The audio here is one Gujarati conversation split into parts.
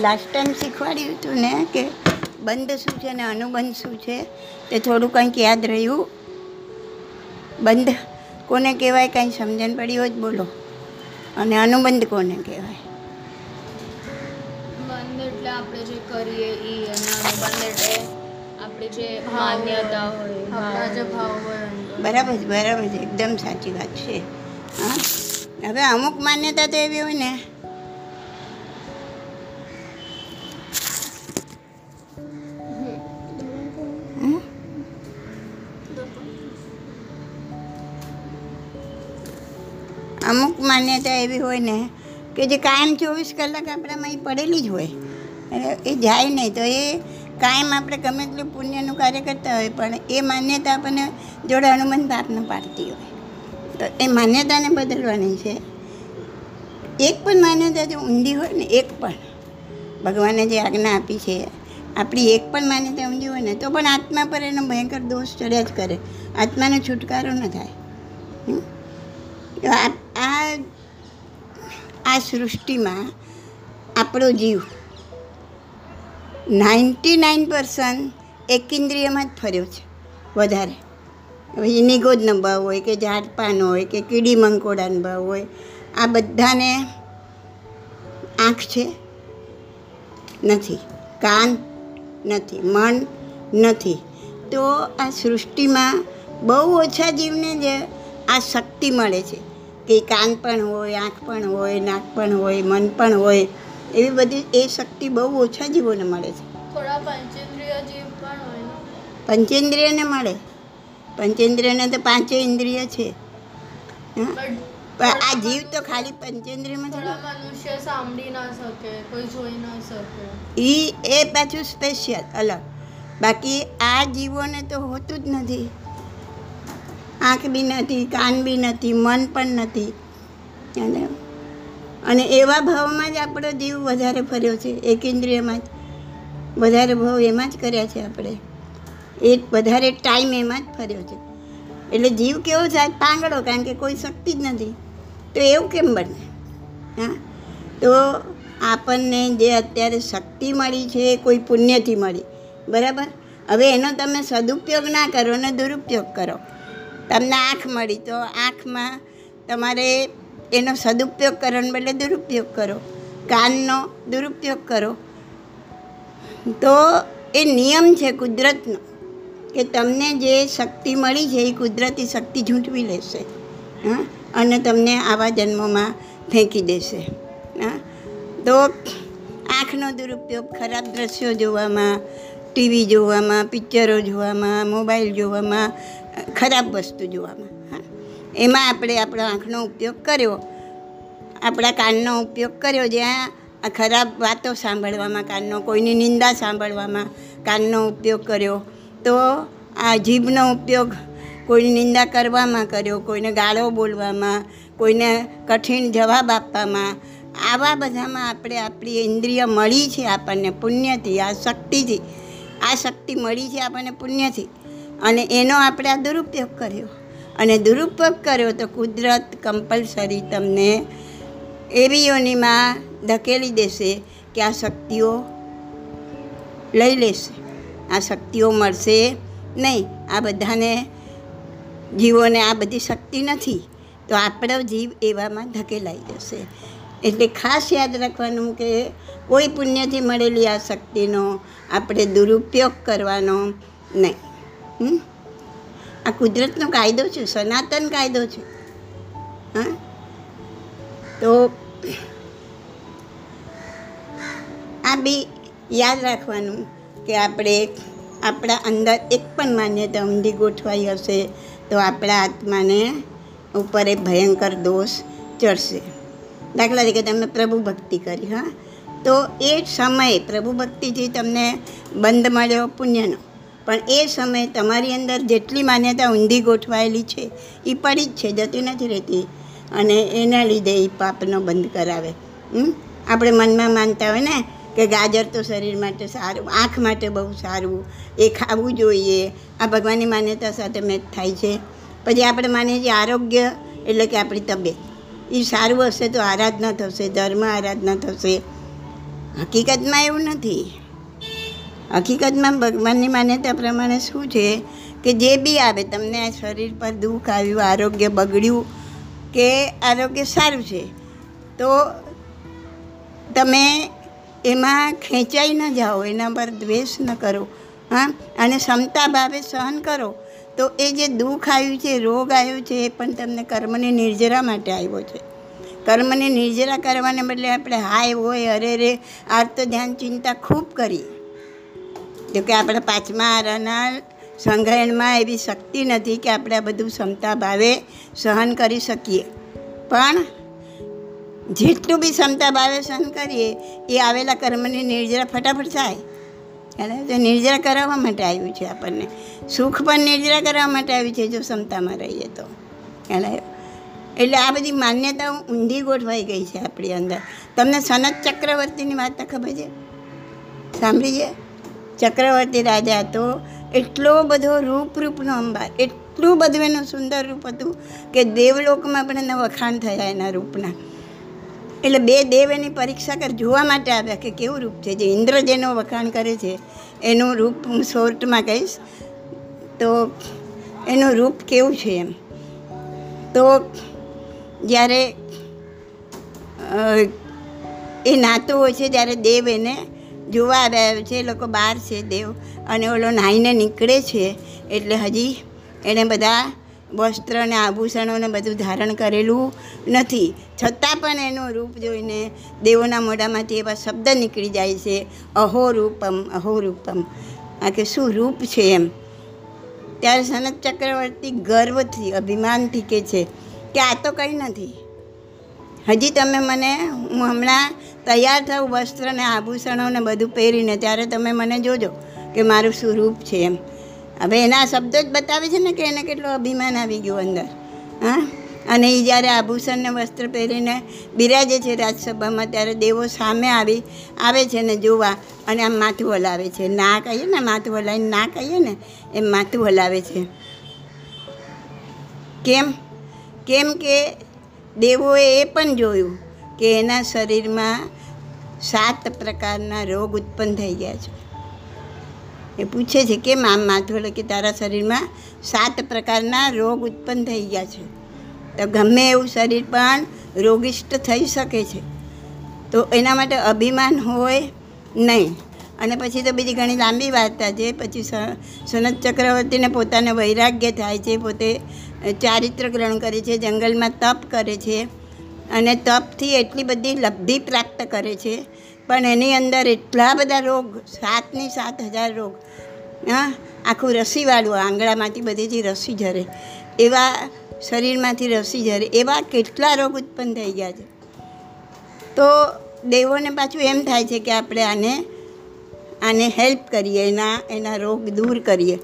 લાસ્ટ ટાઈમ શીખવાડ્યું હતું ને કે બંધ શું છે ને અનુબંધ શું છે તે થોડું કંઈક યાદ રહ્યું. બંધ કોને કહેવાય કાંઈ સમજણ પડી હોય જ બોલો. અને અનુબંધ કોને કહેવાય? બંધ એટલે આપણે જે કરીએ એ અને અનુબંધ એટલે આપણી જે માન્યતા હોય આપણા જે ભાવ હોય બરાબર છે બરાબર છે એકદમ સાચી વાત છે. હા. હવે અમુક માન્યતા તો એવી હોય ને માન્યતા એવી હોય ને કે જે કાયમ ચોવીસ કલાક આપણામાં એ પડેલી જ હોય. એ જાય નહીં. તો એ કાયમ આપણે ગમે એટલું પુણ્યનું કાર્ય કરતા હોય, પણ એ માન્યતા આપણને જોડે હનુમાન પાપને પાડતી હોય. તો એ માન્યતાને બદલવાની છે. એક પણ માન્યતા જો ઊંધી હોય ને, એક પણ. ભગવાને જે આજ્ઞા આપી છે, આપણી એક પણ માન્યતા ઊંધી હોય ને, તો પણ આત્મા પર એનો ભયંકર દોષ ચડ્યા જ કરે. આત્માનો છુટકારો ન થાય. આ સૃષ્ટિમાં આપણો જીવ નાઇન્ટી નાઇન પર્સન્ટ એકિન્દ્રિયમાં જ ફર્યો છે, વધારે. હવે ઇનિગો ભાવ હોય કે ઝાડપાન હોય કે કીડી મંકોડાનો ભાવ હોય, આ બધાને આંખ છે? નથી. કાન નથી. મન નથી. તો આ સૃષ્ટિમાં બહુ ઓછા જીવને જ આ શક્તિ મળે છે. કે કાન પણ હોય આંખ પણ હોય નાક પણ હોય મન પણ હોય એવી બધી એ શક્તિ બહુ ઓછા જીવોને મળે છે. પંચેન્દ્રિયને મળે. પંચેન્દ્રિયને તો પાંચે ઇન્દ્રિય છે. પણ આ જીવ તો ખાલી પંચેન્દ્રિયમાં થોડો મનુષ્ય સાંભળી ના શકે કોઈ જોઈ ના શકે. એ એ પાછું સ્પેશિયલ અલગ. બાકી આ જીવોને તો હોતું જ નથી. આંખ બી નથી, કાન બી નથી, મન પણ નથી. અને અને એવા ભાવમાં જ આપણો જીવ વધારે ફર્યો છે, એક ઇન્દ્રિયમાં જ. વધારે ભાવ એમાં જ કર્યા છે આપણે. એ વધારે ટાઈમ એમાં જ ફર્યો છે. એટલે જીવ કેવો થાય પાંગડો કારણ કે કોઈ શક્તિ જ નથી. તો એવું કેમ બને? હા? તો આપણને જે અત્યારે શક્તિ મળી છે એ કોઈ પુણ્યથી મળી. બરાબર? હવે એનો તમે સદુપયોગ ના કરો ને દુરુપયોગ કરો. તમને આંખ મળી, તો આંખમાં તમારે એનો સદુપયોગ કરવાને બદલે દુરુપયોગ કરો. કાનનો દુરુપયોગ કરો. તો એ નિયમ છે કુદરતનો, કે તમને જે શક્તિ મળી છે એ કુદરતી શક્તિ ઝૂંટવી લેશે, હા, અને તમને આવા જન્મોમાં ફેંકી દેશે, હા. તો આંખનો દુરુપયોગ, ખરાબ દ્રશ્યો જોવામાં, ટીવી જોવામાં, પિક્ચરો જોવામાં, મોબાઈલ જોવામાં ખરાબ વસ્તુ જોવામાં, હા. એમાં આપણે આપણો આંખનો ઉપયોગ કર્યો, આપણા કાનનો ઉપયોગ કર્યો, જ્યાં આ ખરાબ વાતો સાંભળવામાં, કાનનો, કોઈની નિંદા સાંભળવામાં કાનનો ઉપયોગ કર્યો, તો આ જીભનો ઉપયોગ કોઈની નિંદા કરવામાં કર્યો, કોઈને ગાળો બોલવામાં, કોઈને કઠિન જવાબ આપવામાં, આવા બધામાં આપણે આપણી ઇન્દ્રિય મળી છે આપણને પુણ્યથી, આ શક્તિથી. આ શક્તિ મળી છે આપણને પુણ્યથી. અને એનો આપણે આ દુરુપયોગ કર્યો. અને દુરુપયોગ કર્યો તો કુદરત કમ્પલસરી તમને એવી યોનિમાં ધકેલી દેશે કે આ શક્તિઓ લઈ લેશે. આ શક્તિઓ મળશે નહીં. આ બધાને જીવોને આ બધી શક્તિ નથી. તો આપણો જીવ એવામાં ધકેલાઈ જશે. એટલે ખાસ યાદ રાખવાનું કે કોઈ પુણ્યથી મળેલી આ શક્તિનો આપણે દુરુપયોગ કરવાનો નહીં? આ કુદરતનો કાયદો છે, સનાતન કાયદો છે. હા? તો આ બી યાદ રાખવાનું કે આપણે આપણા અંદર એક પણ માન્યતા ઊંધી ગોઠવાઈ હશે તો આપણા આત્માને ઉપર એ ભયંકર દોષ ચડશે. દાખલા તરીકે તમે પ્રભુ ભક્તિ કરી, હા? તો એ સમયે પ્રભુ ભક્તિથી તમને બંધ મળ્યો પુણ્યનો. પણ એ સમયે તમારી અંદર જેટલી માન્યતા ઊંધી ગોઠવાયેલી છે એ પડી જ છે, જતી નથી રહેતી. અને એના લીધે એ પાપનો બંધ કરાવે? આપણે મનમાં માનતા હોય ને કે ગાજર તો શરીર માટે સારું, આંખ માટે બહુ સારું, એ ખાવું જોઈએ, આ ભગવાનની માન્યતા સાથે મેચ થાય છે. પછી આપણે માનીએ છીએ આરોગ્ય એટલે કે આપણી તબિયત. એ સારું હશે તો આરાધના થશે, ધર્મ આરાધના થશે. હકીકતમાં એવું નથી. હકીકતમાં ભગવાનની માન્યતા પ્રમાણે શું છે કે જે બી આવે, તમને આ શરીર પર દુઃખ આવ્યું, આરોગ્ય બગડ્યું, કે આરોગ્ય સારું છે, તો તમે એમાં ખેંચાઈ ન જાઓ, એના પર દ્વેષ ન કરો, હા? અને ક્ષમતા ભાવે સહન કરો, તો એ જે દુઃખ આવ્યું છે, રોગ આવ્યો છે, એ પણ તમને કર્મની નિર્જરા માટે આવ્યો છે. કર્મની નિર્જરા કરવાને બદલે આપણે હાય હોય અરે, રે આ તો ધ્યાન, ચિંતા ખૂબ કરી. જો કે આપણે પાંચમા આરાના સંગ્રહણમાં એવી શક્તિ નથી કે આપણે આ બધું ક્ષમતા ભાવે સહન કરી શકીએ. પણ જેટલું બી ક્ષમતા ભાવે સહન કરીએ, એ આવેલા કર્મની નિર્જરા ફટાફટ થાય. એટલે તો નિર્જરા કરાવવા માટે આવ્યું છે આપણને. સુખ પણ નિર્જરા કરવા માટે આવ્યું છે જો ક્ષમતામાં રહીએ તો. એટલે એટલે આ બધી માન્યતાઓ ઊંધી ગોઠવાઈ ગઈ છે આપણી અંદર. તમને સનત ચક્રવર્તીની વાત તો ખબર છે? સાંભળી છે? ચક્રવર્તી રાજા હતો. એટલો બધો રૂપરૂપનો અંબા એટલું બધું એનું સુંદર રૂપ હતું કે દેવલોકમાં પણ એના વખાણ થયા એના રૂપના. એટલે બે દેવ એની પરીક્ષા કર, જોવા માટે આવ્યા કે કેવું રૂપ છે? જે ઇન્દ્ર જેનો વખાણ કરે છે, એનું રૂપ હું શોર્ટમાં કહીશ, તો એનું રૂપ કેવું છે એમ? તો જ્યારે એ નાતો હોય છે જ્યારે દેવ એને જોવા એ લોકો બહાર છે, દેવ અને ઓલો નાહીને નીકળે છે. એટલે હજી એણે બધા વસ્ત્ર અને આભૂષણોને બધું ધારણ કરેલું નથી. છતાં પણ એનું રૂપ જોઈને દેવોના મોઢામાંથી એવા શબ્દ નીકળી જાય છે, અહો રૂપમ અહો રૂપમ. આ કે શું રૂપ છે એમ? ત્યારે સનત ચક્રવર્તી ગર્વથી, અભિમાનથી કે છે કે આ તો કંઈ નથી. હજી તમે મને, હું હમણાં તૈયાર થવું વસ્ત્ર ને આભૂષણો ને બધું પહેરીને, ત્યારે તમે મને જોજો કે મારું શું રૂપ છે એમ. હવે એના શબ્દો જ બતાવે છે ને કે એને કેટલો અભિમાન આવી ગયું અંદર. હા? અને એ જ્યારે આભૂષણને વસ્ત્ર પહેરીને બિરાજે છે રાજસભામાં ત્યારે દેવો સામે આવી, આવે છે ને જોવા અને આમ માથું હલાવે છે. ના કહીએ ને, માથું હલાવીને ના કહીએ ને, એમ માથું હલાવે છે. કેમ? કેમ કે દેવોએ એ પણ જોયું કે એના શરીરમાં સાત પ્રકારના રોગ ઉત્પન્ન થઈ ગયા છે. એ પૂછે છે, કેમ આમ માથું એટલે કે તારા શરીરમાં સાત પ્રકારના રોગ ઉત્પન્ન થઈ ગયા છે? તો ગમે એવું શરીર પણ રોગિષ્ટ થઈ શકે છે. તો એના માટે અભિમાન હોય નહીં. અને પછી તો બીજી ઘણી લાંબી વાર્તા છે પછી સનત ચક્રવર્તીને પોતાને વૈરાગ્ય થાય છે, પોતે ચારિત્ર ગ્રહણ કરે છે, જંગલમાં તપ કરે છે અને તપથી એટલી બધી લબ્ધિ પ્રાપ્ત કરે છે. પણ એની અંદર એટલા બધા રોગ, સાતની સાત હજાર રોગ, હા, આખું રસીવાળું આંગળામાંથી બધીથી રસી ઝરે, એવા શરીરમાંથી રસી ઝરે, એવા કેટલા રોગ ઉત્પન્ન થઈ ગયા છે. તો દેવોને પાછું એમ થાય છે કે આપણે આને આને હેલ્પ કરીએ, એના એના રોગ દૂર કરીએ.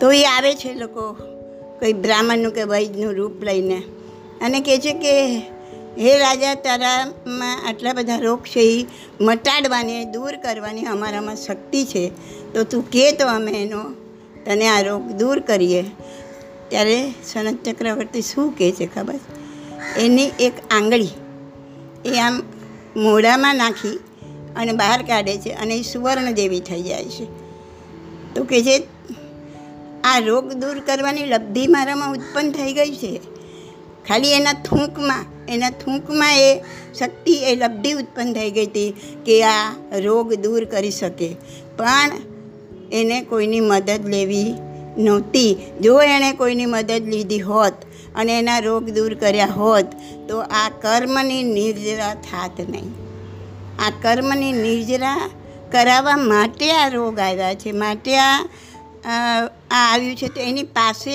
તો એ આવે છે લોકો, કોઈ બ્રાહ્મણનું કે વૈદનું રૂપ લઈને. અને કહે છે કે, હે રાજા, તારામાં આટલા બધા રોગ છે એ મટાડવાની, દૂર કરવાની અમારામાં શક્તિ છે. તો તું કહે તો અમે એનો, તને આ રોગ દૂર કરીએ. ત્યારે સનત ચક્રવર્તી શું કહે છે ખબર? એની એક આંગળી, એ આમ મોઢામાં નાખી અને બહાર કાઢે છે અને એ સુવર્ણ જેવી થઈ જાય છે. તો કે છે, આ રોગ દૂર કરવાની લબ્ધિ મારામાં ઉત્પન્ન થઈ ગઈ છે. ખાલી એના થૂંકમાં એના થૂંકમાં એ શક્તિ, એ લબ્ધિ ઉત્પન્ન થઈ ગઈ હતી કે આ રોગ દૂર કરી શકે. પણ એને કોઈની મદદ લેવી નહોતી. જો એણે કોઈની મદદ લીધી હોત અને એના રોગ દૂર કર્યા હોત, તો આ કર્મની નિર્જરા થાત નહીં. આ કર્મની નિર્જરા કરાવવા માટે આ રોગ આવ્યા છે. માટે આ આવ્યું છે તો એની પાસે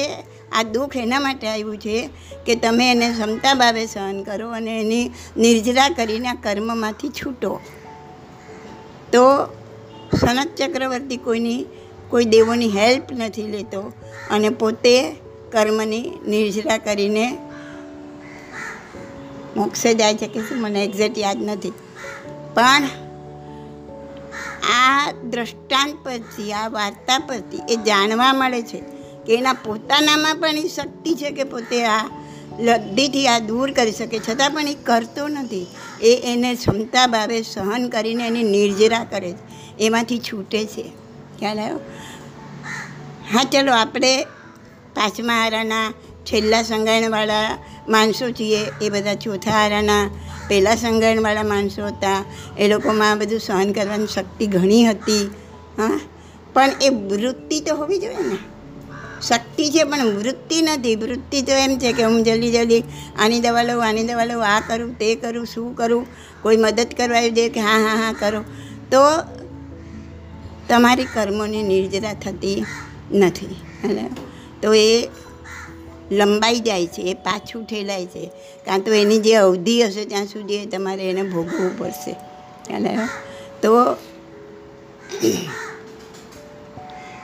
આ દુઃખ એના માટે આવ્યું છે કે તમે એને ક્ષમતા ભાવે સહન કરો અને એની નિર્જરા કરીને આ કર્મમાંથી છૂટો. તો સનત ચક્રવર્તી કોઈની, કોઈ દેવોની હેલ્પ નથી લેતો અને પોતે કર્મની નિર્જરા કરીને મોક્ષે જાય છે કે શું, મને એક્ઝેક્ટ યાદ નથી. પણ આ દ્રષ્ટાંત પરથી, આ વાર્તા પરથી એ જાણવા મળે છે કે એના પોતાનામાં પણ એ શક્તિ છે કે પોતે આ લબ્ધિથી આ દૂર કરી શકે. છતાં પણ એ કરતો નથી. એ એને ક્ષમતા ભાવે સહન કરીને એની નિર્જરા કરે છે. એમાંથી છૂટે છે. ખ્યાલ આવ્યો? હા, ચલો, આપણે પાંચમા હારાના છેલ્લા સંગાયણવાળા માણસો છીએ. એ બધા ચોથા હારાના પહેલાં સંગાયણવાળા માણસો હતા. એ લોકોમાં બધું સહન કરવાની શક્તિ ઘણી હતી. હા, પણ એ વૃત્તિ તો હોવી જોઈએ ને. શક્તિ છે, પણ વૃત્તિ નથી. વૃત્તિ તો એમ છે કે હું જલ્દી જલ્દી આની દવા લઉં, આની દવા લઉં, આ કરું, તે કરું, શું કરું, કોઈ મદદ કરવા આવી દે કે હા હા હા, કરો. તો તમારી કર્મોની નિર્જરા થતી નથી. એટલે તો એ લંબાઈ જાય છે, એ પાછું ઠેલાય છે. કાં તો એની જે અવધિ હશે ત્યાં સુધી તમારે એને ભોગવવું પડશે. એટલે તો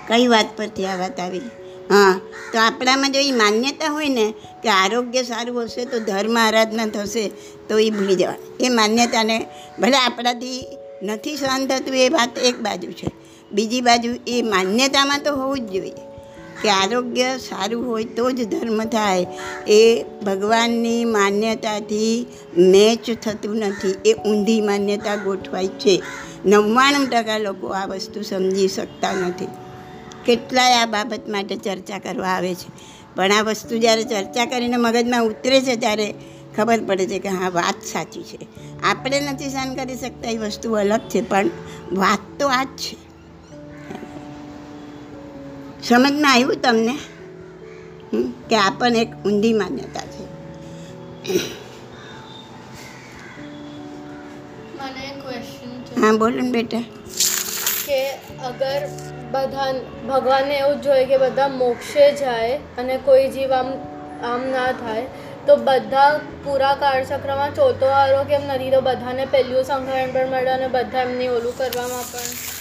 કઈ વાત પરથી આ વાત આવી? હા, તો આપણામાં જો એ માન્યતા હોય ને કે આરોગ્ય સારું હશે તો ધર્મ આરાધના થશે, તો એ ભૂલી જવાય. એ માન્યતાને ભલે આપણાથી નથી સહન થતું, એ વાત એક બાજુ છે. બીજી બાજુ એ માન્યતામાં તો હોવું જ જોઈએ કે આરોગ્ય સારું હોય તો જ ધર્મ થાય. એ ભગવાનની માન્યતાથી મેચ થતું નથી, એ ઊંધી માન્યતા ગોઠવાય છે. નવ્વાણું ટકા લોકો આ વસ્તુ સમજી શકતા નથી. કેટલાય આ બાબત માટે ચર્ચા કરવા આવે છે. પણ આ વસ્તુ જ્યારે ચર્ચા કરીને મગજમાં ઉતરે છે ત્યારે ખબર પડે છે કે હા વાત સાચી છે. આપણે નથી સહન કરી શકતા એ વસ્તુ અલગ છે પણ વાત તો આ જ છે. સમજમાં આવ્યું તમને? કે આ પણ એક ઊંધી માન્યતા છે. હા બોલો ને બેટા. કે અગર બધા ભગવાનને એવું જ જોઈએ કે બધા મોક્ષે જાય અને કોઈ જીવ આમ આમ ના થાય તો બધા પૂરા કાળચક્રમાં ચોથો હારો કેમ નથી? તો બધાને પહેલું સંગ્રહણ પણ મળે અને બધા એમની ઓલું કરવામાં પણ.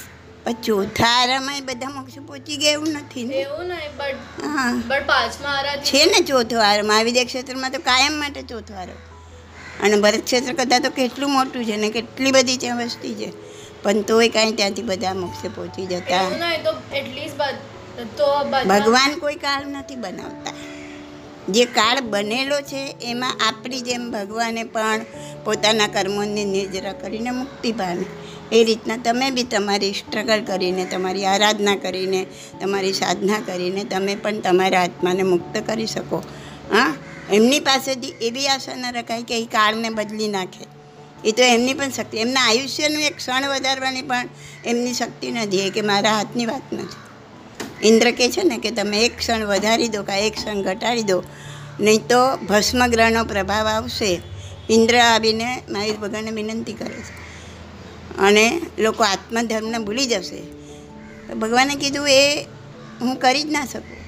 ચોથા આરામાં બધા મોક્ષ પહોંચી ગયા એવું નથી ને? એવું નહીં બટ હા. બટ પાંચમા આરાધી છે ને ચોથો વારો મહાવિદ્ય ક્ષેત્રમાં તો કાયમ માટે ચોથો વારો અને ભરત ક્ષેત્ર કરતાં તો કેટલું મોટું છે ને કેટલી બધી વસ્તી છે. પણ તોય કાંઈ ત્યાંથી બધા મોક્ષે પહોંચી જતા. ભગવાન કોઈ કાળ નથી બનાવતા. જે કાળ બનેલો છે એમાં આપણી જેમ ભગવાને પણ પોતાના કર્મોની નિર્જરા કરીને મુક્તિ પામે. એ રીતના તમે બી તમારી સ્ટ્રગલ કરીને તમારી આરાધના કરીને તમારી સાધના કરીને તમે પણ તમારા આત્માને મુક્ત કરી શકો. હા? એમની પાસેથી એવી આશા ન રખાય કે એ કાળને બદલી નાખે. એ તો એમની પણ શક્તિ. એમના આયુષ્યનું એક ક્ષણ વધારવાની પણ એમની શક્તિ નથી. એ કે મારા હાથની વાત નથી. ઇન્દ્ર કહે છે ને કે તમે એક ક્ષણ વધારી દો કાં એક ક્ષણ ઘટાડી દો, નહીં તો ભસ્મગ્રહનો પ્રભાવ આવશે. ઇન્દ્ર આવીને મહેશ ભગવાનને વિનંતી કરે છે. અને લોકો આત્મધર્મને ભૂલી જશે. ભગવાને કીધું, એ હું કરી જ ના શકું.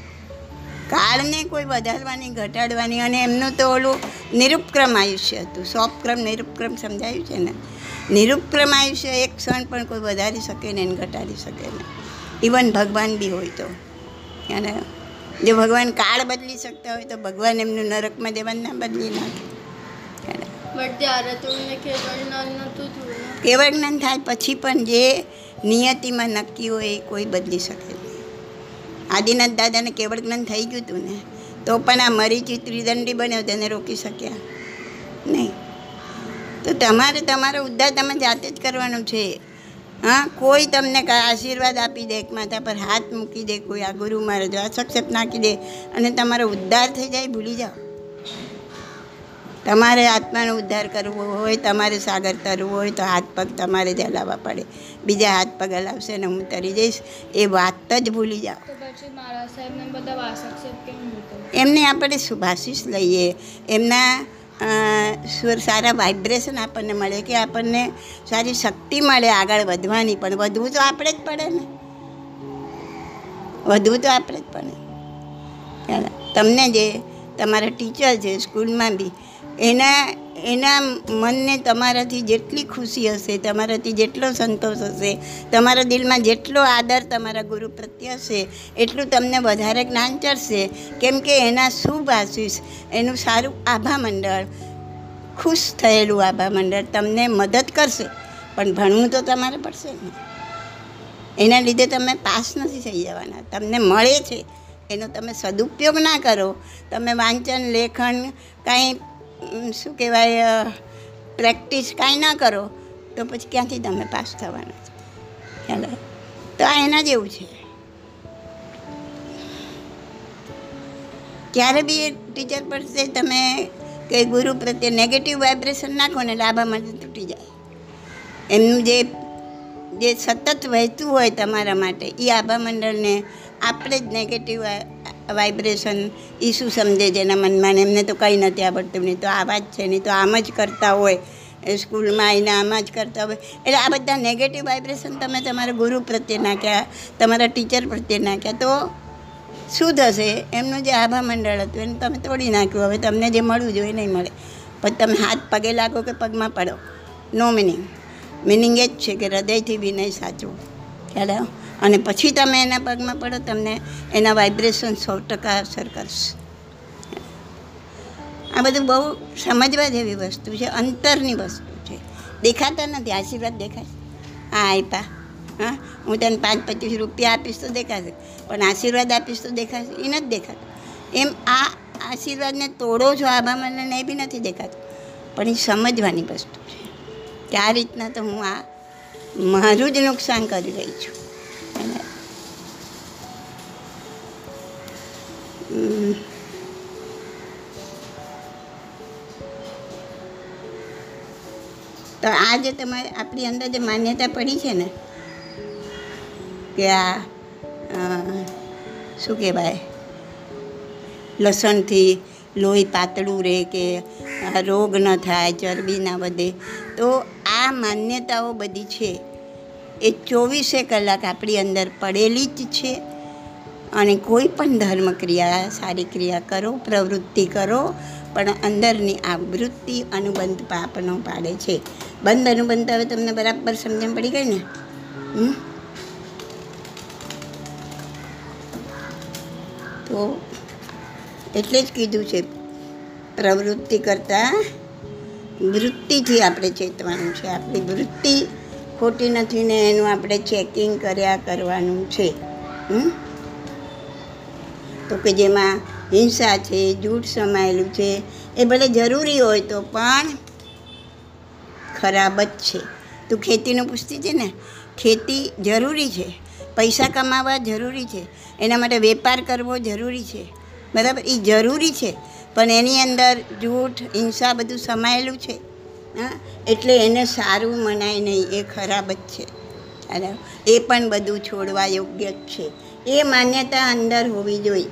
કાળને કોઈ વધારવાની ઘટાડવાની અને એમનું તો ઓલું નિરુપક્રમ આયુષ્ય હતું. સોપક્રમ નિરુપક્રમ સમજાયું છે ને? નિરુપક્રમ આયુષ્ય એક ક્ષણ પણ કોઈ વધારી શકે ને એને ઘટાડી શકે ને. ઇવન ભગવાન બી હોય તો. અને જો ભગવાન કાળ બદલી શકતા હોય તો ભગવાન એમનું નરકમાં દેવાન ના બદલી નાખે. જ્ઞાન થયું કેવળ જ્ઞાન થાય પછી પણ જે નિયતિમાં નક્કી હોય એ કોઈ બદલી શકે નહીં આદિનાથ દાદાને કેવળ જ્ઞાન થઈ ગયું હતું ને, તો પણ આ મરીચી ત્રિદંડી બન્યો તેને રોકી શક્યા નહીં. તો તમારે તમારો ઉદ્ધાર તમે જાતે જ કરવાનો છે. હા, કોઈ તમને આશીર્વાદ આપી દે માથા પર હાથ મૂકી દે, કોઈ આ ગુરુ મહારાજ આ સક્ષેપ નાખી દે અને તમારો ઉદ્ધાર થઈ જાય, ભૂલી જાઓ. તમારે આત્માનો ઉદ્ધાર કરવો હોય તમારે સાગર તરવું હોય તો હાથ પગ તમારે જ હલાવવા પડે. બીજા હાથ પગ હલાવશે ને હું તરી જઈશ એ વાત જ ભૂલી જાઓ. એમને આપણે સુભાષિસ લઈએ. એમના સુર સારા વાઇબ્રેશન આપણને મળે કે આપણને સારી શક્તિ મળે આગળ વધવાની. પણ વધવું તો આપણે જ પડે ને. વધવું તો આપણે જ પડે. તમને જે તમારા ટીચર છે સ્કૂલમાં બી એના એના મનને તમારાથી જેટલી ખુશી હશે, તમારાથી જેટલો સંતોષ હશે, તમારા દિલમાં જેટલો આદર તમારા ગુરુ પ્રત્યે હશે, એટલું તમને વધારે જ્ઞાન ચડશે. કેમ કે એના શુભ આશીષ, એનું સારું આભા મંડળ ખુશ થયેલું આભા મંડળ તમને મદદ કરશે. પણ ભણવું તો તમારે પડશે ને. એના લીધે તમે પાસ નથી થઈ જવાના. તમને મળે છે. એનો તમે સદુપયોગ ના કરો. તમે વાંચન, લેખન કાંઈ શું કહેવાય પ્રેક્ટિસ કાંઈ ના કરો, તો પછી ક્યાંથી તમે પાસ થવાના? છો ખ્યાલ તો આ એના જેવું છે. ક્યારે બી ટીચર પાસે તમે કે ગુરુ પ્રત્યે નેગેટિવ વાઇબ્રેશન નાખો ને માટે તૂટી જાય. એમનું જે જે સતત વહેતું હોય તમારા માટે એ આભા મંડળને આપણે જ નેગેટિવ વાઇબ્રેશન એ શું સમજે જેના મનમાં એમને તો કંઈ નથી આવડતું, નહીં તો આવા જ છે, નહીં તો આમ જ કરતા હોય. એ સ્કૂલમાં આવીને આમ જ કરતા હોય. એટલે આ બધા નેગેટિવ વાઇબ્રેશન તમે તમારા ગુરુ પ્રત્યે નાખ્યા, તમારા ટીચર પ્રત્યે નાખ્યા. તો શું થશે? એમનું જે આભા મંડળ હતું, એને તમે તોડી નાખ્યું. હવે તમને જે મળવું જોઈએ નહીં મળે. પછી તમે હાથ પગે લાગો કે પગમાં પડો? નો મિનિંગ મિનિંગ એ જ છે કે હૃદયથી વિનય સાચવું. ખ્યાલ આવ્યો? અને પછી તમે એના પગમાં પડો, તમને એના વાઇબ્રેશન સો ટકા અસર કરશે. આ બધું બહુ સમજવા જેવી વસ્તુ છે, અંતરની વસ્તુ છે. દેખાતા નથી, આશીર્વાદ દેખાય. આ આપ્યા હા, હું તને પાંચ પચીસ રૂપિયા આપીશ તો દેખાશે, પણ આશીર્વાદ આપીશ તો દેખાશે એ નથી દેખાતું. એમ આ આશીર્વાદને તોડો છો આભા મને એ બી નથી દેખાતું. પણ એ સમજવાની વસ્તુ છે કે આ રીતના તો હું આ, મારું જ નુકસાન કરી રહી છું. અને, તો આ જે તમારે આપણી અંદર જે માન્યતા પડી છે ને કે આ શું કહેવાય? લસણથી લોહી પાતળું રહે કે રોગ ન થાય ચરબી ના વધે તો આ માન્યતાઓ બધી છે. એ ચોવીસે કલાક આપણી અંદર પડેલી જ છે. અને કોઈ પણ ધર્મ ક્રિયા સારી ક્રિયા કરો, પ્રવૃત્તિ કરો, પણ અંદરની આવૃત્તિ અનુબંધ પાપનો પાડે છે. બંધ અનુબંધ હવે તમને બરાબર સમજણ પડી ગઈ ને? તો એટલે જ કીધું છે, પ્રવૃત્તિ કરતાં વૃત્તિથી આપણે ચેતવાનું છે. આપણી વૃત્તિ ખોટી નથી ને એનું આપણે ચેકિંગ કર્યા કરવાનું છે? તો કે જેમાં હિંસા છે, જૂઠ સમાયેલું છે, એ ભલે જરૂરી હોય તો પણ ખરાબ જ છે. તું ખેતીનું પૂછતી છે ને? ખેતી જરૂરી છે. પૈસા કમાવા જરૂરી છે. એના માટે વેપાર કરવો જરૂરી છે. બરાબર? એ જરૂરી છે. પણ એની અંદર જૂઠ, હિંસા બધું સમાયેલું છે. હા? એટલે એને સારું મનાય નહીં, એ ખરાબ જ છે. એ પણ બધું છોડવા યોગ્ય જ છે. એ માન્યતા અંદર હોવી જોઈએ.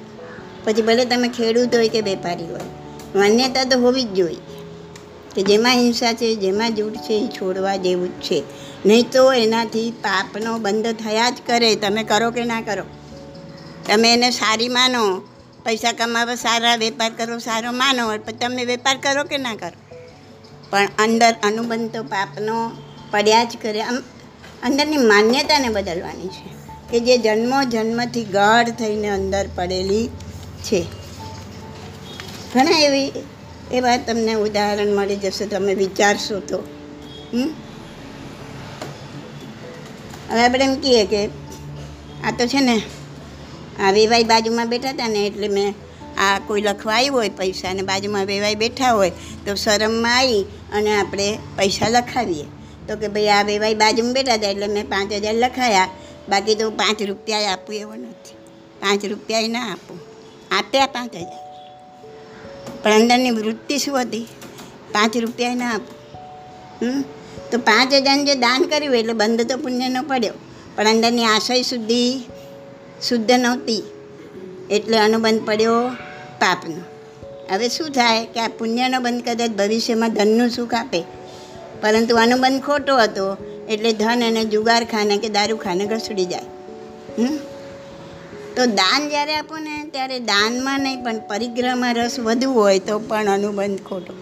પછી ભલે તમે ખેડૂત હોય કે વેપારી હોય, માન્યતા તો હોવી જ જોઈએ. કે જેમાં હિંસા છે, જેમાં જૂઠ છે, એ છોડવા જેવું જ છે. નહીં તો એનાથી પાપનો બંધ થયા જ કરે, તમે કરો કે ના કરો. તમે એને સારી માનો, પૈસા કમાવો, સારા વેપાર કરો, સારો માનો, પણ તમે વેપાર કરો કે ના કરો? પણ અંદર અનુબંધ તો પાપનો પડ્યા જ કરે. આમ અંદરની માન્યતાને બદલવાની છે કે જે જન્મો જન્મથી ગાઢ થઈને અંદર પડેલી છે. ઘણા એવી એવા તમને ઉદાહરણ મળી જશે, તમે વિચારશો તો? હવે આપણે એમ કહીએ કે આ તો છે ને, આ વેવાઈ બાજુમાં બેઠા હતા ને એટલે મેં આ કોઈ લખવા આવ્યું હોય, પૈસા અને બાજુમાં વેવાઈ બેઠા હોય, તો શરમમાં આવી અને આપણે પૈસા લખાવીએ. તો કે ભાઈ આ વેવાઈ બાજુમાં બેઠા હતા એટલે મેં પાંચ હજાર લખાયા. બાકી તો પાંચ રૂપિયા આપું એવો નથી. પાંચ રૂપિયા ના આપું. આપ્યા પાંચ હજાર. પણ અંદરની વૃત્તિ શું હતી? પાંચ રૂપિયા ના આપું? તો પાંચ હજારનું જે દાન કર્યું એટલે બંધ તો પુણ્યનો પડ્યો. પણ અંદરની આશય શુદ્ધિ શુદ્ધ નહોતી. એટલે અનુબંધ પડ્યો. પાપનો. હવે શું થાય કે આ પુણ્યનો બંધ કદાચ ભવિષ્યમાં ધનનું સુખ આપે. પરંતુ અનુબંધ ખોટો હતો, એટલે ધન અને જુગાર ખાને કે દારૂખાને ઘસડી જાય? તો દાન જ્યારે આપો ને, ત્યારે દાનમાં નહીં, પણ પરિગ્રહમાં રસ વધુ હોય તો પણ અનુબંધ ખોટો.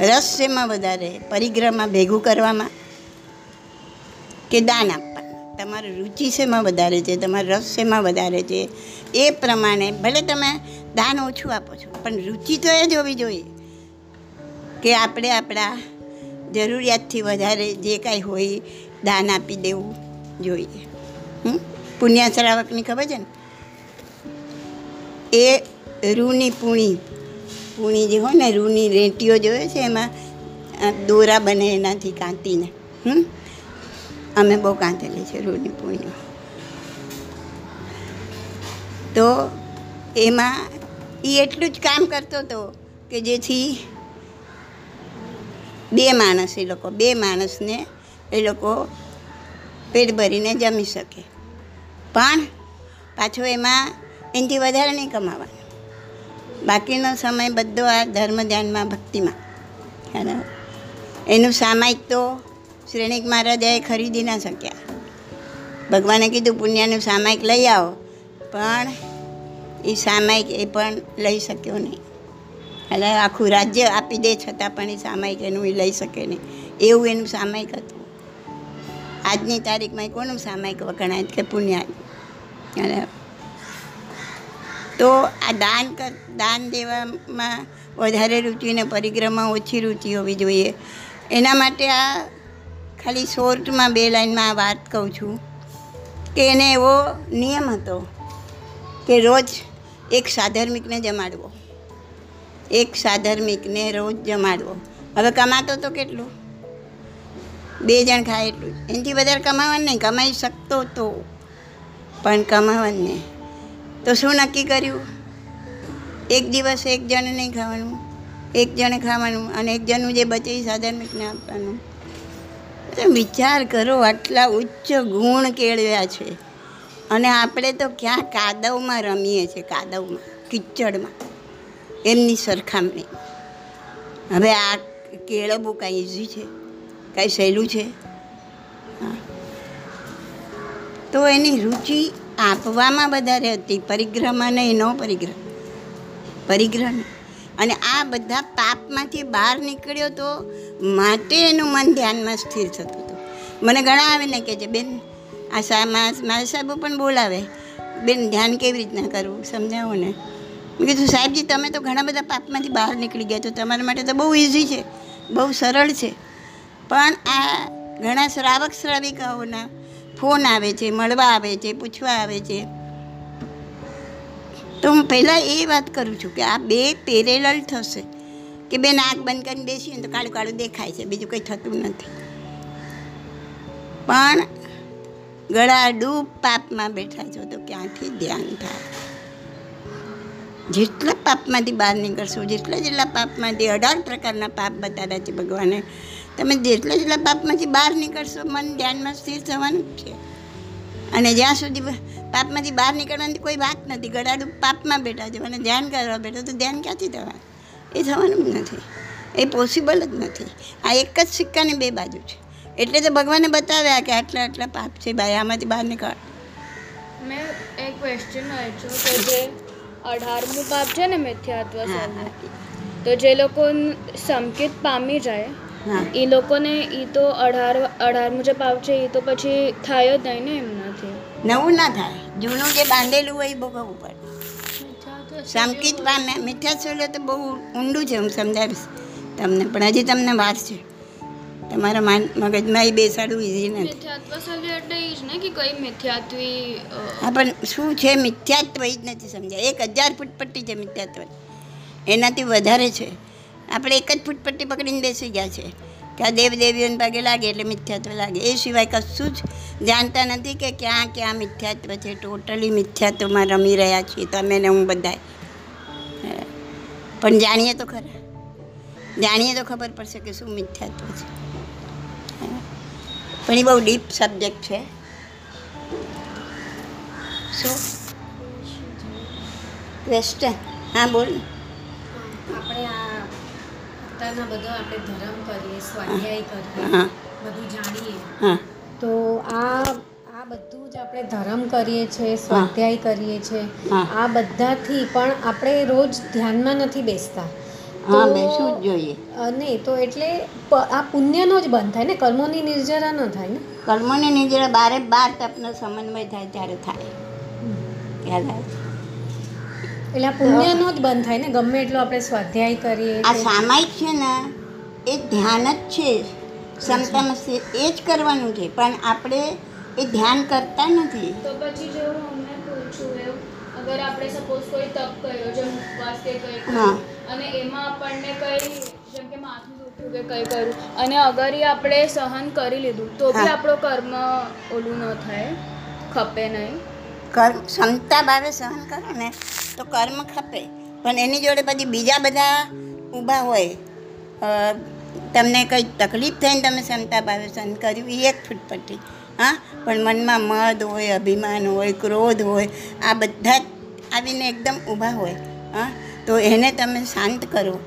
રસ શેમાં વધારે? પરિગ્રહમાં ભેગું કરવામાં કે દાન આપવાનું તમારી રુચિ શેમાં વધારે છે, તમારો રસ શેમાં વધારે છે? એ પ્રમાણે ભલે તમે દાન ઓછું આપો છો, પણ રુચિ તો એ જ હોવી જોઈએ કે આપણે આપણા જરૂરિયાતથી વધારે જે કાંઈ હોય દાન આપી દેવું જોઈએ. હમ? પુણ્યા શ્રાવકની ખબર છે ને? એ રૂની પૂણી પૂણી જે હોય ને, રૂની રેંટીઓ જોઈએ છે એમાં દોરા બને એનાથી કાંતીને. હમ? અમે બહુ કાંતેલી છે રૂની પૂણીઓ તો એમાં એ એટલું જ કામ કરતો હતો કે જેથી બે માણસ એ લોકો, બે માણસને એ લોકો પેટ ભરીને જમી શકે. પણ પાછો એમાં એનાથી વધારે નહીં કમાવાનું. બાકીનો સમય બધો આ ધર્મ ધ્યાનમાં ભક્તિમાં એનું સામાયિક તો શ્રેણિક મહારાજાએ ખરીદી ના શક્યા. ભગવાને કીધું, પુણ્યનું સામાયિક લઈ આવો. પણ એ સામાયિક એ પણ લઈ શક્યો નહીં. એટલે આખું રાજ્ય આપી દે છતાં પણ એ સામાયિક એનું એ લઈ શકે નહીં. એવું એનું સામાયિક હતું. આજની તારીખમાં એ કોનું સામાયિક વખણાય કે પુણ્યા અને તો આ દાન કર, દાન દેવામાં વધારે રુચિ અને પરિક્રમા ઓછી રુચિ હોવી જોઈએ. એના માટે આ ખાલી શોર્ટમાં બે લાઈનમાં વાત કહું છું કે એને એવો નિયમ હતો કે રોજ એક સાધર્મિકને જમાડવો. એક સાધર્મિકને રોજ જમાડવો. હવે કમાતો તો કેટલું? બે જણ ખાય એટલું જ. એનાથી વધારે કમાવાનું નહીં, કમાઈ શકતો તો. પણ કમાવાનું નહીં તો શું નક્કી કર્યું? એક દિવસ એક જણે નહીં ખાવાનું, એક જણે ખાવાનું અને એક જણનું જે બચે સાધર્મિકને આપવાનું. એટલે વિચાર કરો, આટલા ઉચ્ચ ગુણ કેળવ્યા છે. અને આપણે તો ક્યાં કાદવમાં રમીએ છીએ, કાદવમાં, કિચડમાં. એમની સરખામણી. હવે આ કેળવવું કાંઈ ઇઝી છે? કાંઈ સહેલું છે. તો એની રુચિ આપવામાં વધારે હતી પરિગ્રહમાં નહીં ન પરિગ્રહ પરિગ્રહ નહીં. અને આ બધા પાપમાંથી બહાર નીકળ્યો તો માટે એનું મન ધ્યાનમાં સ્થિર થતું હતું. મને ઘણા આવે ને કે છે, બેન, આ સા મારા સાહેબો પણ બોલાવે. બેન, ધ્યાન કેવી રીતના કરવું? સમજાવો ને. મેં કીધું, સાહેબજી, તમે તો ઘણા બધા પાપમાંથી બહાર નીકળી ગયા તો તમારા માટે તો બહુ ઇઝી છે. બહુ સરળ છે. પણ આ ઘણા શ્રાવક શ્રાવિકાઓના ફોન આવે છે, મળવા આવે છે, પૂછવા આવે છે. તો હું પહેલાં એ વાત કરું છું કે આ બે પેરેલલ થશે. કે બેન આંખ બંધ કરીને બેસીએ તો કાળું કાળું દેખાય છે, બીજું કંઈ થતું નથી. પણ ગળા ડૂબ પાપમાં બેઠા છો તો ક્યાંથી ધ્યાન થાય? જેટલા પાપમાંથી બહાર નીકળશો, જેટલા જેટલા પાપમાંથી અઢાર પ્રકારના પાપ બતાવ્યા છે ભગવાને, તમે જેટલા જેટલા પાપમાંથી બહાર નીકળશો, મન ધ્યાનમાં સ્થિર થવાનું છે. અને જ્યાં સુધી પાપમાંથી બહાર નીકળવાની કોઈ વાત નથી. ગળાડું પાપમાં બેઠા છે. અને ધ્યાન કરવા બેઠો તો ધ્યાન ક્યાંથી થવાનું? એ થવાનું જ નથી. એ પોસિબલ જ નથી. આ એક જ સિક્કાની બે બાજુ છે. એટલે તો ભગવાને બતાવ્યા કે આટલા આટલા પાપ છે ભાઈ આમાંથી બહાર નીકળ. મેં એક ક્વેશ્ચન છું કે જે અઢારમું પાપ છે ને મિથ્યાત્વ તો જે લોકો સંકેત પામી જાય એ લોકોને એ તો અઢાર અઢારમું જે પાપ છે એ તો પછી થાય જ નહીં ને એમનાથી નવું ના થાય. જૂનું જે બાંધેલું હોય એ ભોગવવું પડે. સંકિત પામે મીઠા છોલે તો બહુ ઊંડું છે હું સમજાવીશ તમને. પણ હજી તમને વાર છે. તમારા માન મગજમાં એ બેસાડવું ઇઝી નથી. હા પણ શું છે મિથ્યાત્વ એ જ નથી સમજાય એક હજાર ફૂટપટ્ટી છે મિથ્યાત્વ એનાથી વધારે છે. આપણે એક જ ફૂટપટ્ટી પકડીને બેસી ગયા છે. કે આ દેવદેવીઓને પગે લાગે એટલે મિથ્યાત્વ લાગે. એ સિવાય કશું જ જાણતા નથી કે ક્યાં ક્યાં મિથ્યાત્વ છે. ટોટલી મિથ્યાત્વમાં રમી રહ્યા છીએ તમે ને હું બધાય. પણ જાણીએ તો ખરા. જાણીએ તો ખબર પડશે કે શું મિથ્યાત્વ છે. પણ એ બહુ ડીપ સબ્જેક્ટ છે. શું? વેસ્ટર્ન હા બોલ. આપણે આ અત્યારના બધો આપણે ધર્મ કરીએ સ્વાધ્યાય કરીએ બધું જાણીએ. તો આ આ બધું જ આપણે ધર્મ કરીએ છીએ સ્વાધ્યાય કરીએ છીએ. આ બધાથી પણ આપણે રોજ ધ્યાનમાં નથી બેસતા. હા બેસવું જ જોઈએ. નહીં તો એટલે આ પુણ્યનો જ બંધ થાય ને? કર્મોની નિર્જરા ન થાય ને? કર્મોની નિજરા બારે બાર તપનો સમન્વય થાય ત્યારે થાય. યાદ આવે? એટલે પુણ્યનો જ બંધ થાય ને ગમે એટલો આપણે સ્વાધ્યાય કરીએ આ સામાયિક છે ને એ ધ્યાન જ છે. ક્ષમતામાં છે એ જ કરવાનું છે પણ આપણે એ ધ્યાન કરતા નથી. તો પછી હું અમને પૂછું એવું અગર આપણે સપોઝ કોઈ તપ કર્યો જેમ ઉપવાસ કે કંઈ હા. અને એમાં આપણને કંઈ જેમ કે માથું દુખ્યું કે કંઈ કર્યું અને અગર એ આપણે સહન કરી લીધું તો બી આપણો કર્મ ઓલું ન થાય ખપે નહીં. કર્મ ક્ષમતા ભાવે સહન કરો ને તો કર્મ ખપે. પણ એની જોડે પછી બીજા બધા ઊભા હોય તમને કંઈ તકલીફ થઈને તમે સહન કર્યું એ એક ફૂટપટ્ટી હા, પણ મનમાં મદ હોય, અભિમાન હોય, ક્રોધ હોય, આ બધા આવીને એકદમ ઊભા હોય, હા. તો એને તમે શાંત કરો,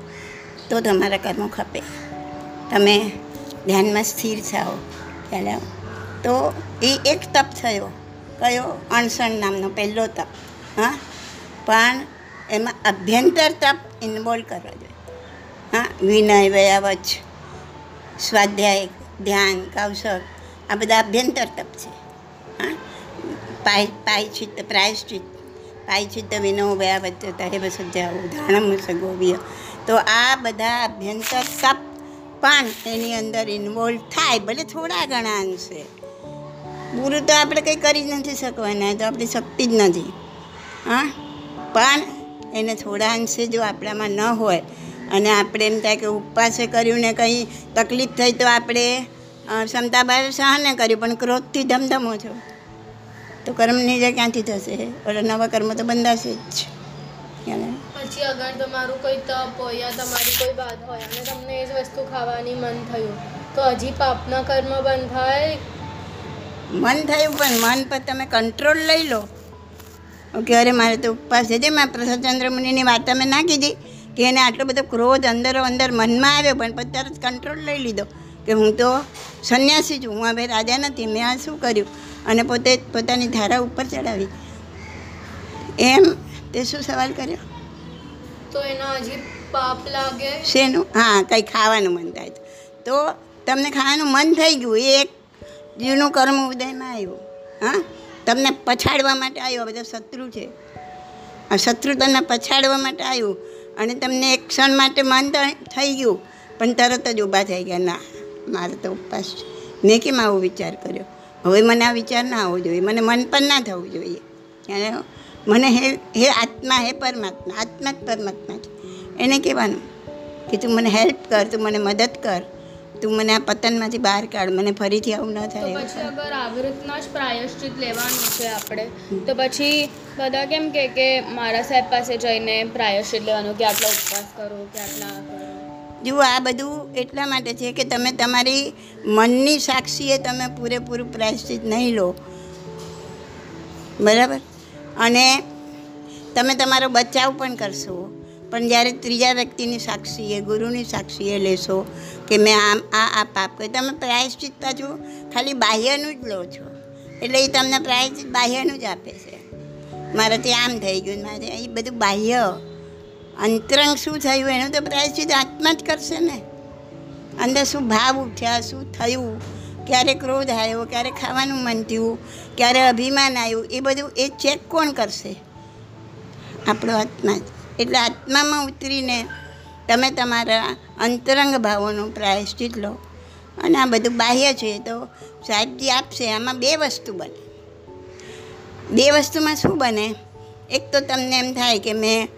તો તમારા કર્મો ખપે. તમે ધ્યાનમાં સ્થિર થાઓ. આવ્યો? તો એ એક તપ થયો. કયો? અણસણ નામનો પહેલો તપ. હા? પણ એમાં અભ્યંતર તપ ઇન્વોલ્વ કરવો જોઈએ. હા, વિનય, વયાવચ, સ્વાધ્યાય, ધ્યાન, કૌશલ, આ બધા અભ્યંતર તપ છે. હા, પાય, પાયચિત્ત, પ્રાયશ્ચિત્ત. પાયચિત્ત વિનો વયાવચ તહેબ સજ્જાઓ ધાણમ સગોવ્ય તો આ બધા અભ્યંતર તપ પણ એની અંદર ઇન્વોલ્વ થાય, ભલે થોડા ઘણા અંશે. પૂરું તો આપણે કંઈ કરી જ નથી શકવાના તો આપણી શક્તિ જ નથી. હા? પણ એને થોડા અંશે જો આપણામાં ન હોય અને આપણે એમ થાય કે ઉપવાસે કર્યું ને કંઈ તકલીફ થઈ તો આપણે ક્ષમતા ભાવે સહન કર્યું પણ ક્રોધથી ધમધમો છો? તો કર્મની જે ક્યાંથી થશે? એટલે નવા કર્મ તો બંધાશે જ. પછી અગર તમારું કોઈ તપ હોય યા તમારી કોઈ વાત હોય અને તમને એ જ વસ્તુ ખાવાની મન થયું તો હજી પાપના કર્મ બંધાય મન થયું પણ મન પર તમે કંટ્રોલ લઈ લો. ઓકે અરે મારે તો ઉપવાસ છે. જે મેં પ્રસાદચંદ્ર મુનિની વાત તમે ના કીધી કે એને આટલો બધો ક્રોધ અંદરો અંદર મનમાં આવ્યો પણ પછી તરત કંટ્રોલ લઈ લીધો કે હું તો સંન્યાસી છું. હું હવે રાજા નથી. મેં આ શું કર્યું? અને પોતે પોતાની ધારા ઉપર ચડાવી. એમ તે શું સવાલ કર્યો? તો એનો હજી પાપ લાગે? શેનું? હા કંઈ ખાવાનું મન થાય તો. તો તમને ખાવાનું મન થઈ ગયું. એ એક જીવનું કર્મ ઉદયમાં આવ્યું. હા? તમને પછાડવા માટે આવ્યો બધો શત્રુ છે. આ શત્રુ તમને પછાડવા માટે આવ્યું અને તમને એક ક્ષણ માટે મન થ- થઈ ગયું, પણ તરત જ ઊભા થઈ ગયા. ના, મારે તો ઉપવાસ છે. મેં કેમ આવો વિચાર કર્યો? હવે મને આ વિચાર ના આવવો જોઈએ. મને મન પણ ના થવું જોઈએ. અને મને હે હે આત્મા, હે પરમાત્મા, આત્મા જ પરમાત્મા છે. એને કહેવાનું કે તું મને હેલ્પ કર, તું મને મદદ કર. તું મને આ પતનમાંથી બહાર કાઢ મને ફરીથી આવું ન થાય પછી અગર આવી રીતના જ પ્રાયશ્ચિત લેવાનું છે આપણે તો પછી બધા કેમ કે કે મારા સાહેબ પાસે જઈને પ્રાયશ્ચિત લેવાનું કે આટલા ઉપવાસ કરો કે આટલા જુઓ આ બધું એટલા માટે છે કે તમે તમારી મનની સાક્ષીએ તમે પૂરેપૂરું પ્રાયશ્ચિત નહીં લો. બરાબર? અને તમે તમારો બચાવ પણ કરશો. પણ જ્યારે ત્રીજા વ્યક્તિની સાક્ષીએ ગુરુની સાક્ષીએ લેશો કે મેં આમ આ આ પાપ કર્યું, તમે પ્રાયશ્ચિત પાછું ખાલી બાહ્યનું જ લો છો. એટલે એ તમને પ્રાયશ્ચિત બાહ્યનું જ આપે છે. મારાથી આમ થઈ ગયું મારે એ બધું બાહ્ય. અંતરંગ શું થયું એનું તો પ્રાયશ્ચિત આત્મા જ કરશે ને. અંદર શું ભાવ ઉઠ્યા, શું થયું, ક્યારે ક્રોધ આવ્યો, ક્યારે ખાવાનું મન થયું, ક્યારે અભિમાન આવ્યું, એ બધું એ ચેક કોણ કરશે? આપણો આત્મા જ. એટલે આત્મામાં ઉતરીને તમે તમારા અંતરંગ ભાવોનું પ્રાયશ્ચિત લો. અને આ બધું બાહ્ય છે તો સાહેબજી આપશે. આમાં બે વસ્તુ બને. બે વસ્તુમાં શું બને? એક તો તમને એમ થાય કે મેં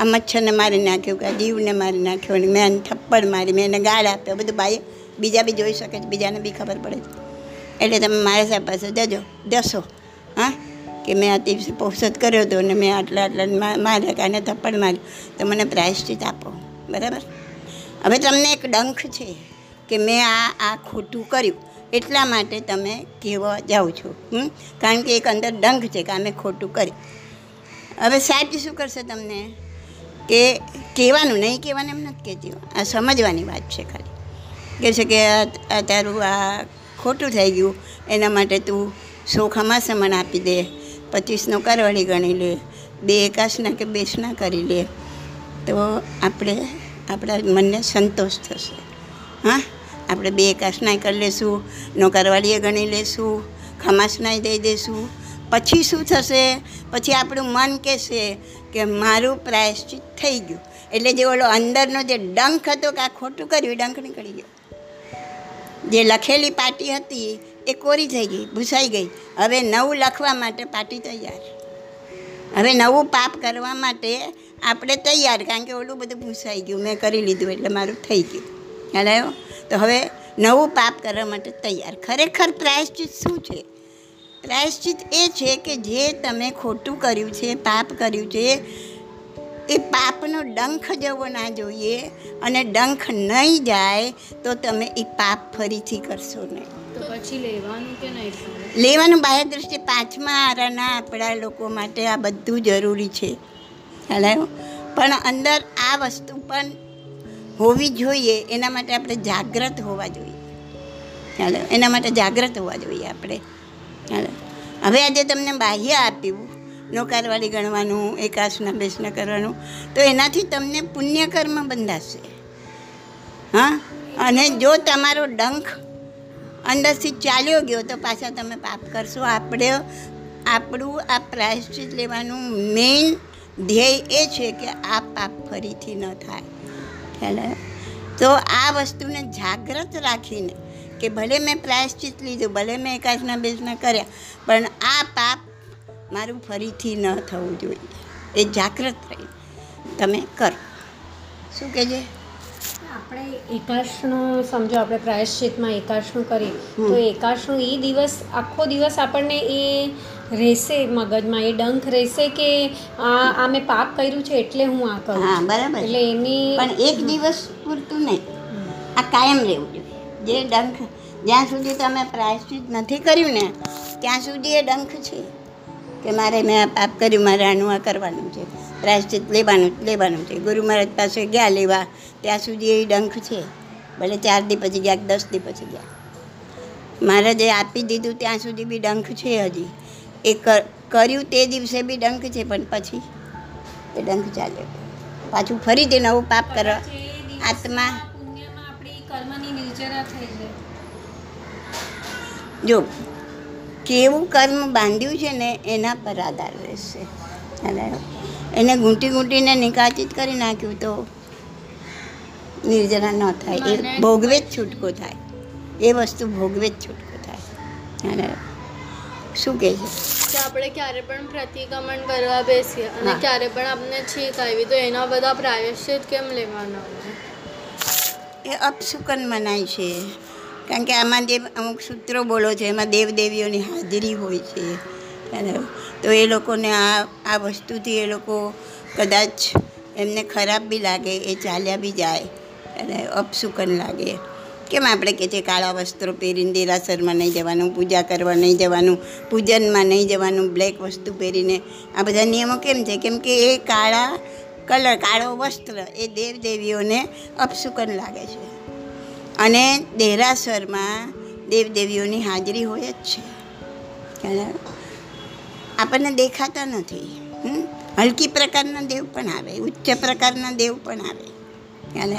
આ મચ્છરને મારી નાખ્યું કે જીવને મારી નાખ્યો અને મેં એને થપ્પડ મારી, મેં એને ગાળ આપ્યો. બધું બાહ્ય. બીજા બી જોઈ શકે છે, બીજાને બી ખબર પડે છે. એટલે તમે મારા સાહેબ પાસે જજો, જશો. હા? કે મેં આ દિવસે પોષત કર્યો હતો અને મેં આટલા આટલા માર્યા કાને થપ્પડ માર્યું તો મને પ્રાયશ્ચિત આપો. બરાબર? હવે તમને એક ડંખ છે કે મેં આ આ ખોટું કર્યું. એટલા માટે તમે કહેવા જાઓ છો? કારણ કે એક અંદર ડંખ છે કે અમે ખોટું કર્યું. હવે સાહેબ શું કરશે તમને? કે કહેવાનું, નહીં કહેવાનું એમ નથી કહેતી આ સમજવાની વાત છે ખાલી. કહે છે કે આ તારું આ ખોટું થઈ ગયું. એના માટે તું સોખામાં સમણ આપી દે. પચીસનો કરવડી ગણી લે, બે એકાશના કે બેસના કરી લે, તો આપણે, આપણા મનને સંતોષ થશે. હા? આપણે બે એકાશનાય કરી લેશું નોકરવાળીએ ગણી લેશું ખમાસનાય દઈ દઈશું પછી શું થશે? પછી આપણું મન કહેશે કે મારું પ્રાયશ્ચિત થઈ ગયું. એટલે જે ઓલો અંદરનો જે ડંખ હતો કે આ ખોટું કર્યું ડંખ નીકળી ગયો. જે લખેલી પાટી હતી એ કોરી થઈ ગઈ, ભૂસાઈ ગઈ. હવે નવું લખવા માટે પાટી તૈયાર. હવે નવું પાપ કરવા માટે આપણે તૈયાર, કારણ કે ઓલું બધું ભૂસાઈ ગયું, મેં કરી લીધું એટલે મારું થઈ ગયું. ખ્યાલ આવ્યો? તો હવે નવું પાપ કરવા માટે તૈયાર. ખરેખર પ્રાયશ્ચિત શું છે? પ્રાયશ્ચિત એ છે કે જે તમે ખોટું કર્યું છે, પાપ કર્યું છે, એ પાપનો ડંખ જવો ના જોઈએ અને ડંખ નહીં જાય તો તમે એ પાપ ફરીથી કરશો નહીં. પછી લેવાનું લેવાનું? બાહ્ય દ્રષ્ટિ પાંચમા આરાના આપણા લોકો માટે આ બધું જરૂરી છે. ખ્યાલ પણ અંદર આ વસ્તુ પણ હોવી જોઈએ, એના માટે આપણે જાગ્રત હોવા જોઈએ. ચાલો એના માટે જાગ્રત હોવા જોઈએ આપણે. ખ્યાલ હવે આજે તમને બાહ્ય આપ્યું નોકારવાળી ગણવાનું, એકાસના બેસના કરવાનું, તો એનાથી તમને પુણ્યકર્મ બંધાશે. હા? અને જો તમારો ડંખ અંદરથી ચાલ્યો ગયો તો પાછા તમે પાપ કરશો. આપણે, આપણું આ પ્રાયશ્ચિત લેવાનું મેઇન ધ્યેય એ છે કે આ પાપ ફરીથી ન થાય. ખ્યાલ તો આ વસ્તુને જાગ્રત રાખીને કે ભલે મેં પ્રાયશ્ચિત લીધું, ભલે મેં એકાશના બેસના કર્યા, પણ આ પાપ મારું ફરીથી ન થવું જોઈએ. એ જાગ્રત રહી તમે કરો. શું કહેજે? આપણે એકાશનું સમજો આપણે પ્રાયશ્ચિતમાં એકાશનું કરીએ તો એકાશનું એ દિવસ આખો દિવસ આપણને એ રહેશે મગજમાં એ ડંખ રહેશે કે આ આ મેં પાપ કર્યું છે એટલે હું આ કરું હા બરાબર. એટલે એની પણ એક દિવસ પૂરતું નહીં. આ કાયમ રહેવું જોઈએ. જે ડંખ જ્યાં સુધી તમે પ્રાયશ્ચિત નથી કર્યું ને ત્યાં સુધી એ ડંખ છે કે મારે મેં આ પાપ કર્યું મારે આનું આ કરવાનું છે. પ્રાયશ્ચિત લેવાનું લેવાનું છે. ગુરુ મહારાજ પાસે ગયા લેવા ત્યાં સુધી એ ડંખ છે. ભલે ચાર દી પછી ગયા દસ દી પછી ગયા. મહારાજે આપી દીધું ત્યાં સુધી બી ડંખ છે હજી. એ કર્યું તે દિવસે બી ડંખ છે પણ પછી એ ડંખ ચાલ્યો પાછું ફરીથી નવું પાપ દિવસના આત્મા જો કેવું કર્મ બાંધ્યું છે ને એના પર આધાર રહેશે. આવ્યો? એને ઘૂંટી ઘૂંટીને નિકાચિત કરી નાખ્યું તો નિર્જરા ન થાય. એ ભોગવે જ છૂટકો થાય. એ વસ્તુ ભોગવે જ છૂટકો થાય. અને શું કહે છે? કે આપણે ક્યારે પણ પ્રતિક્રમણ કરવા બેસીએ અને ક્યારે પણ આપણને છીક આવી તો એના બધા પ્રાયશ્ચિત કેમ લેવાના એ અપશુકન મનાય છે. કારણ કે આમાં જે અમુક સૂત્રો બોલો છે એમાં દેવદેવીઓની હાજરી હોય છે. તો એ લોકોને આ આ વસ્તુથી એ લોકો કદાચ એમને ખરાબ બી લાગે, એ ચાલ્યા બી જાય અને અપશુકન લાગે. કેમ આપણે કે છે કાળા વસ્ત્રો પહેરીને દેરાસરમાં નહીં જવાનું, પૂજા કરવા નહીં જવાનું, પૂજનમાં નહીં જવાનું, બ્લેક વસ્તુ પહેરીને, આ બધા નિયમો કેમ છે? કેમ કે એ કાળા કલર, કાળો વસ્ત્ર એ દેવદેવીઓને અપશુકન લાગે છે. અને દેરાસરમાં દેવદેવીઓની હાજરી હોય જ છે. ખ્યાલ? આપણને દેખાતા નથી? હલકી પ્રકારના દેવ પણ આવે, ઉચ્ચ પ્રકારના દેવ પણ આવે અને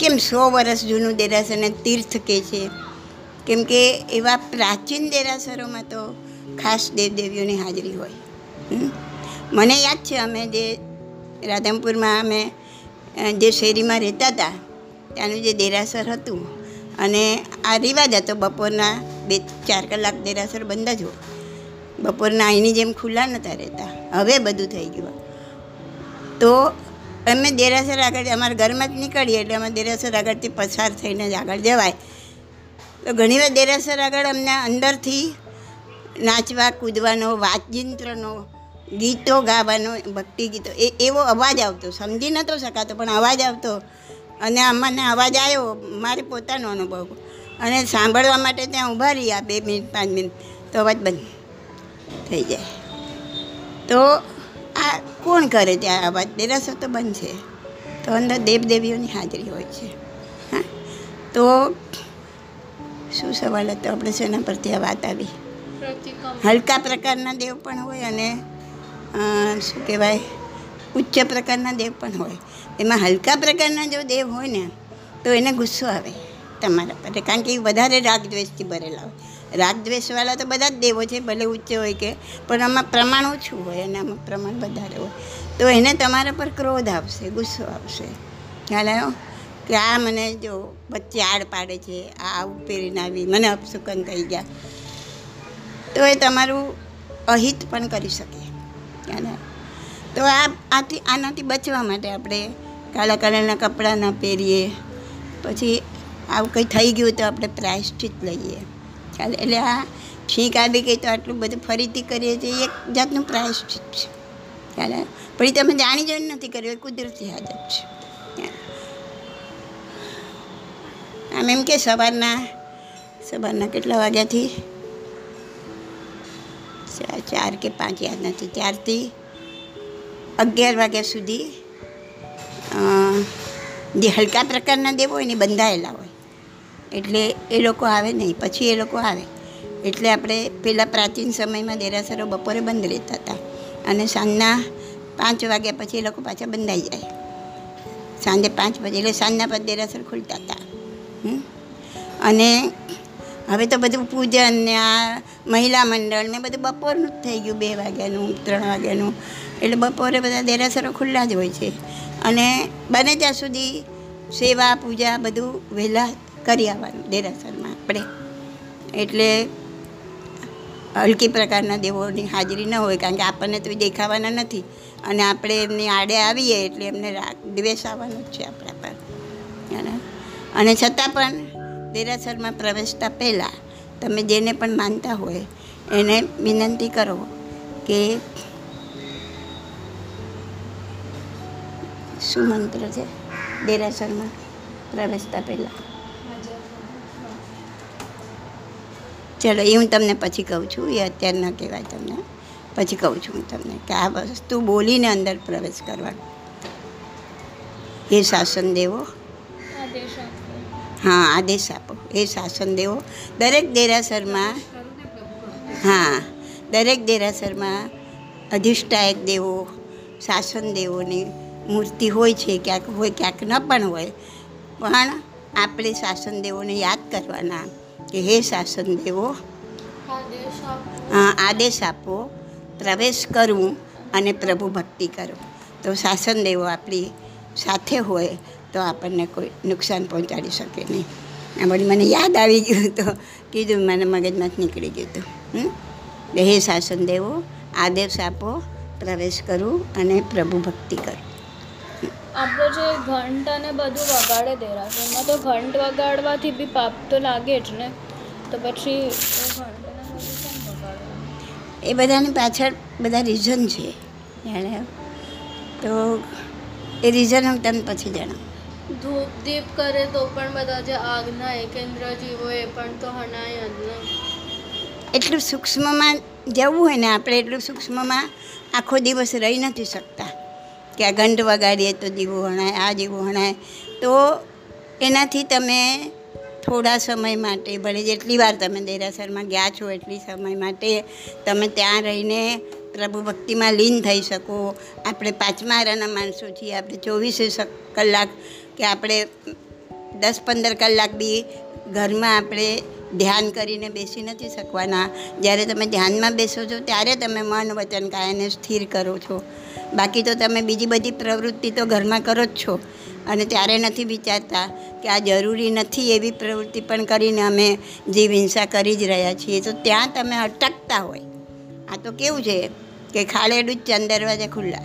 કેમ સો વર્ષ જૂનું દેરાસરને તીર્થ કહે છે કેમ કે એવા પ્રાચીન દેરાસરોમાં તો ખાસ દેવદેવીઓની હાજરી હોય? મને યાદ છે, અમે જે રાધનપુરમાં અમે જે શેરીમાં રહેતા હતા, ત્યાંનું જે દેરાસર હતું, અને આ રિવાજ હતો બપોરના બે ચાર કલાક દેરાસર બંધ જ હોય બપોરના અહીંની જેમ ખુલ્લા નહોતા રહેતા. હવે બધું થઈ ગયું. તો અમે દેરાસર આગળ અમારા ઘરમાં જ નીકળીએ એટલે અમે દેરાસર આગળથી પસાર થઈને જ આગળ જવાય. તો ઘણીવાર દેરાસર આગળ અમને અંદરથી નાચવા, કૂદવાનો વાતયંત્રનો ગીતો ગાવાનો, ભક્તિ ગીતો એ એવો અવાજ આવતો. સમજી નહોતો શકાતો, પણ અવાજ આવતો. અને અમને અવાજ આવ્યો મારે પોતાનો અનુભવ. અને સાંભળવા માટે ત્યાં ઊભા રહ્યા, બે મિનિટ, પાંચ મિનિટ. તો અવાજ બંધ. થઈ જાય. તો આ કોણ કરે ત્યાં વાત? દેરાસર તો બંધ છે. તો અંદર દેવદેવીઓની હાજરી હોય છે. હા. તો શું સવાલ હતો? આપણે શેના પરથી આ વાત આવી? હલકા પ્રકારના દેવ પણ હોય અને શું કહેવાય? ઉચ્ચ પ્રકારના દેવ પણ હોય. એમાં હલકા પ્રકારના જો દેવ હોય ને તો એને ગુસ્સો આવે તમારા પર. કારણ કે એ વધારે રાગ દ્વેષથી ભરેલા હોય. રાગદ્વેષવાળા તો બધા જ દેવો છે, ભલે ઉચ્ચ હોય કે. પણ આમાં પ્રમાણ ઓછું હોય અને આમાં પ્રમાણ વધારે હોય. તો એને તમારા પર ક્રોધ આવશે, ગુસ્સો આવશે. ખ્યાલ આવ્યો? કે આ મને જો વચ્ચે આડ પાડે છે, આ આવું પહેરીને આવી, મને અપશુકન થઈ ગયા. તો એ તમારું અહિત પણ કરી શકે. તો આ આથી, આનાથી બચવા માટે આપણે કાળા કલરના કપડાં ન પહેરીએ. પછી આવું કંઈ થઈ ગયું તો આપણે પ્રાયશ્ચિત લઈએ. ચાલે એટલે આ છીંક આવી ગઈ તો આટલું બધું ફરીથી કરીએ છીએ, એક જાતનું પ્રાયશ્ચિત છે. ચાલે પણ તમે જાણી જોઈને નથી કર્યું, એ કુદરતી હાજર છે. આમ એમ કે સવારના સવારના કેટલા વાગ્યાથી? ચાર કે પાંચ યાદ નથી. ત્યારથી અગિયાર વાગ્યા સુધી જે હલકા પ્રકારના દેવો હોય ને બંધાયેલા હોય. એટલે એ લોકો આવે નહીં, પછી એ લોકો આવે. એટલે આપણે પહેલાં પ્રાચીન સમયમાં દેરાસરો બપોરે બંધ રહેતા હતા અને સાંજના પાંચ વાગ્યા પછી એ લોકો પાછા બંધાઈ જાય. સાંજે પાંચ વાગે, એટલે સાંજના પછી દેરાસર ખુલતા હતા? અને હવે તો બધું પૂજન ને આ મહિલા મંડળ ને બધું બપોરનું જ થઈ ગયું, બે વાગ્યાનું, ત્રણ વાગ્યાનું. એટલે બપોરે બધા દેરાસરો ખુલ્લા જ હોય છે. અને બને ત્યાં સુધી સેવા, પૂજા બધું વહેલા કરી આવવાનું દેરાસરમાં આપણે. એટલે હલકી પ્રકારના દેવોની હાજરી ન હોય, કારણ કે આપણને તો દેખાવાના નથી. અને આપણે એમની આડે આવીએ એટલે એમને દ્વેષ આવવાનો જ છે આપણા પર. અને છતાં પણ દેરાસરમાં પ્રવેશતા પહેલાં તમે જેને પણ માનતા હોય, એને વિનંતી કરો કે શું મંત્ર છે? દેરાસરમાં પ્રવેશતા પહેલાં. ચલો એ હું તમને પછી કહું છું એ અત્યારે ન કહેવાય તમને. પછી કહું છું હું તમને કે આ વસ્તુ બોલીને અંદર પ્રવેશ કરવાનો એ શાસન દેવો. હા આદેશ આપો. એ શાસન દેવો. દરેક દેરાસરમાં હા દરેક દેરાસરમાં અધિષ્ઠાયક દેવો શાસન દેવોની મૂર્તિ હોય છે ક્યાંક હોય ક્યાંક ન પણ હોય. પણ આપણે શાસન દેવોને યાદ કરવાના. કે હે શાસન દેવો આદેશ આપો, પ્રવેશ કરવું અને પ્રભુ ભક્તિ કરો. તો શાસન દેવો આપણી સાથે હોય તો આપણને કોઈ નુકસાન પહોંચાડી શકે નહીં. આ વળી મને યાદ આવી ગયું તો કીધું, મને મગજમાંથી નીકળી ગયું હતું. હે શાસન દેવો, આદેશ આપો, પ્રવેશ કરું અને પ્રભુ ભક્તિ કરું. આપણો જે ઘંટ અને બધું વગાડે દેરાસરમાં તો ઘંટ વગાડવાથી બી પાપ તો લાગે જ ને. તો પછી એ બધાની પાછળ બધા રીઝન છે જાણે. તો એ રીઝન હું તમને પછી જણાવું. ધૂપ દીપ કરે તો પણ બધા જે આગના એકેન્દ્ર જીવો એ પણ તો હણાય જ ને. એટલું સૂક્ષ્મમાં જવું હોય ને આપણે એટલું સૂક્ષ્મમાં આખો દિવસ રહી નથી શકતા. કે આ ઘંટ વગાડીએ તો દીવો હણાય, આ દીવો હણાય. તો એનાથી તમે થોડા સમય માટે, ભલે જેટલી વાર તમે દેરાસરમાં ગયા છો, એટલી સમય માટે તમે ત્યાં રહીને પ્રભુ ભક્તિમાં લીન થઈ શકો. આપણે પાંચમા આરાના માણસો છીએ આપણે ચોવીસે કલાક કે આપણે દસ પંદર કલાક બી ઘરમાં આપણે ધ્યાન કરીને બેસી નથી શકવાના. જ્યારે તમે ધ્યાનમાં બેસો છો, ત્યારે તમે મન વચન કાયાને સ્થિર કરો છો. બાકી તો તમે બીજી બધી પ્રવૃત્તિ તો ઘરમાં કરો જ છો. અને ત્યારે નથી વિચારતા કે આ જરૂરી નથી એવી પ્રવૃત્તિ પણ કરીને અમે જીવ હિંસા કરી જ રહ્યા છીએ. તો ત્યાં તમે અટકતા હોય. આ તો કેવું છે કે ખાલેડું જ ચંદ દરવાજે ખુલ્લા.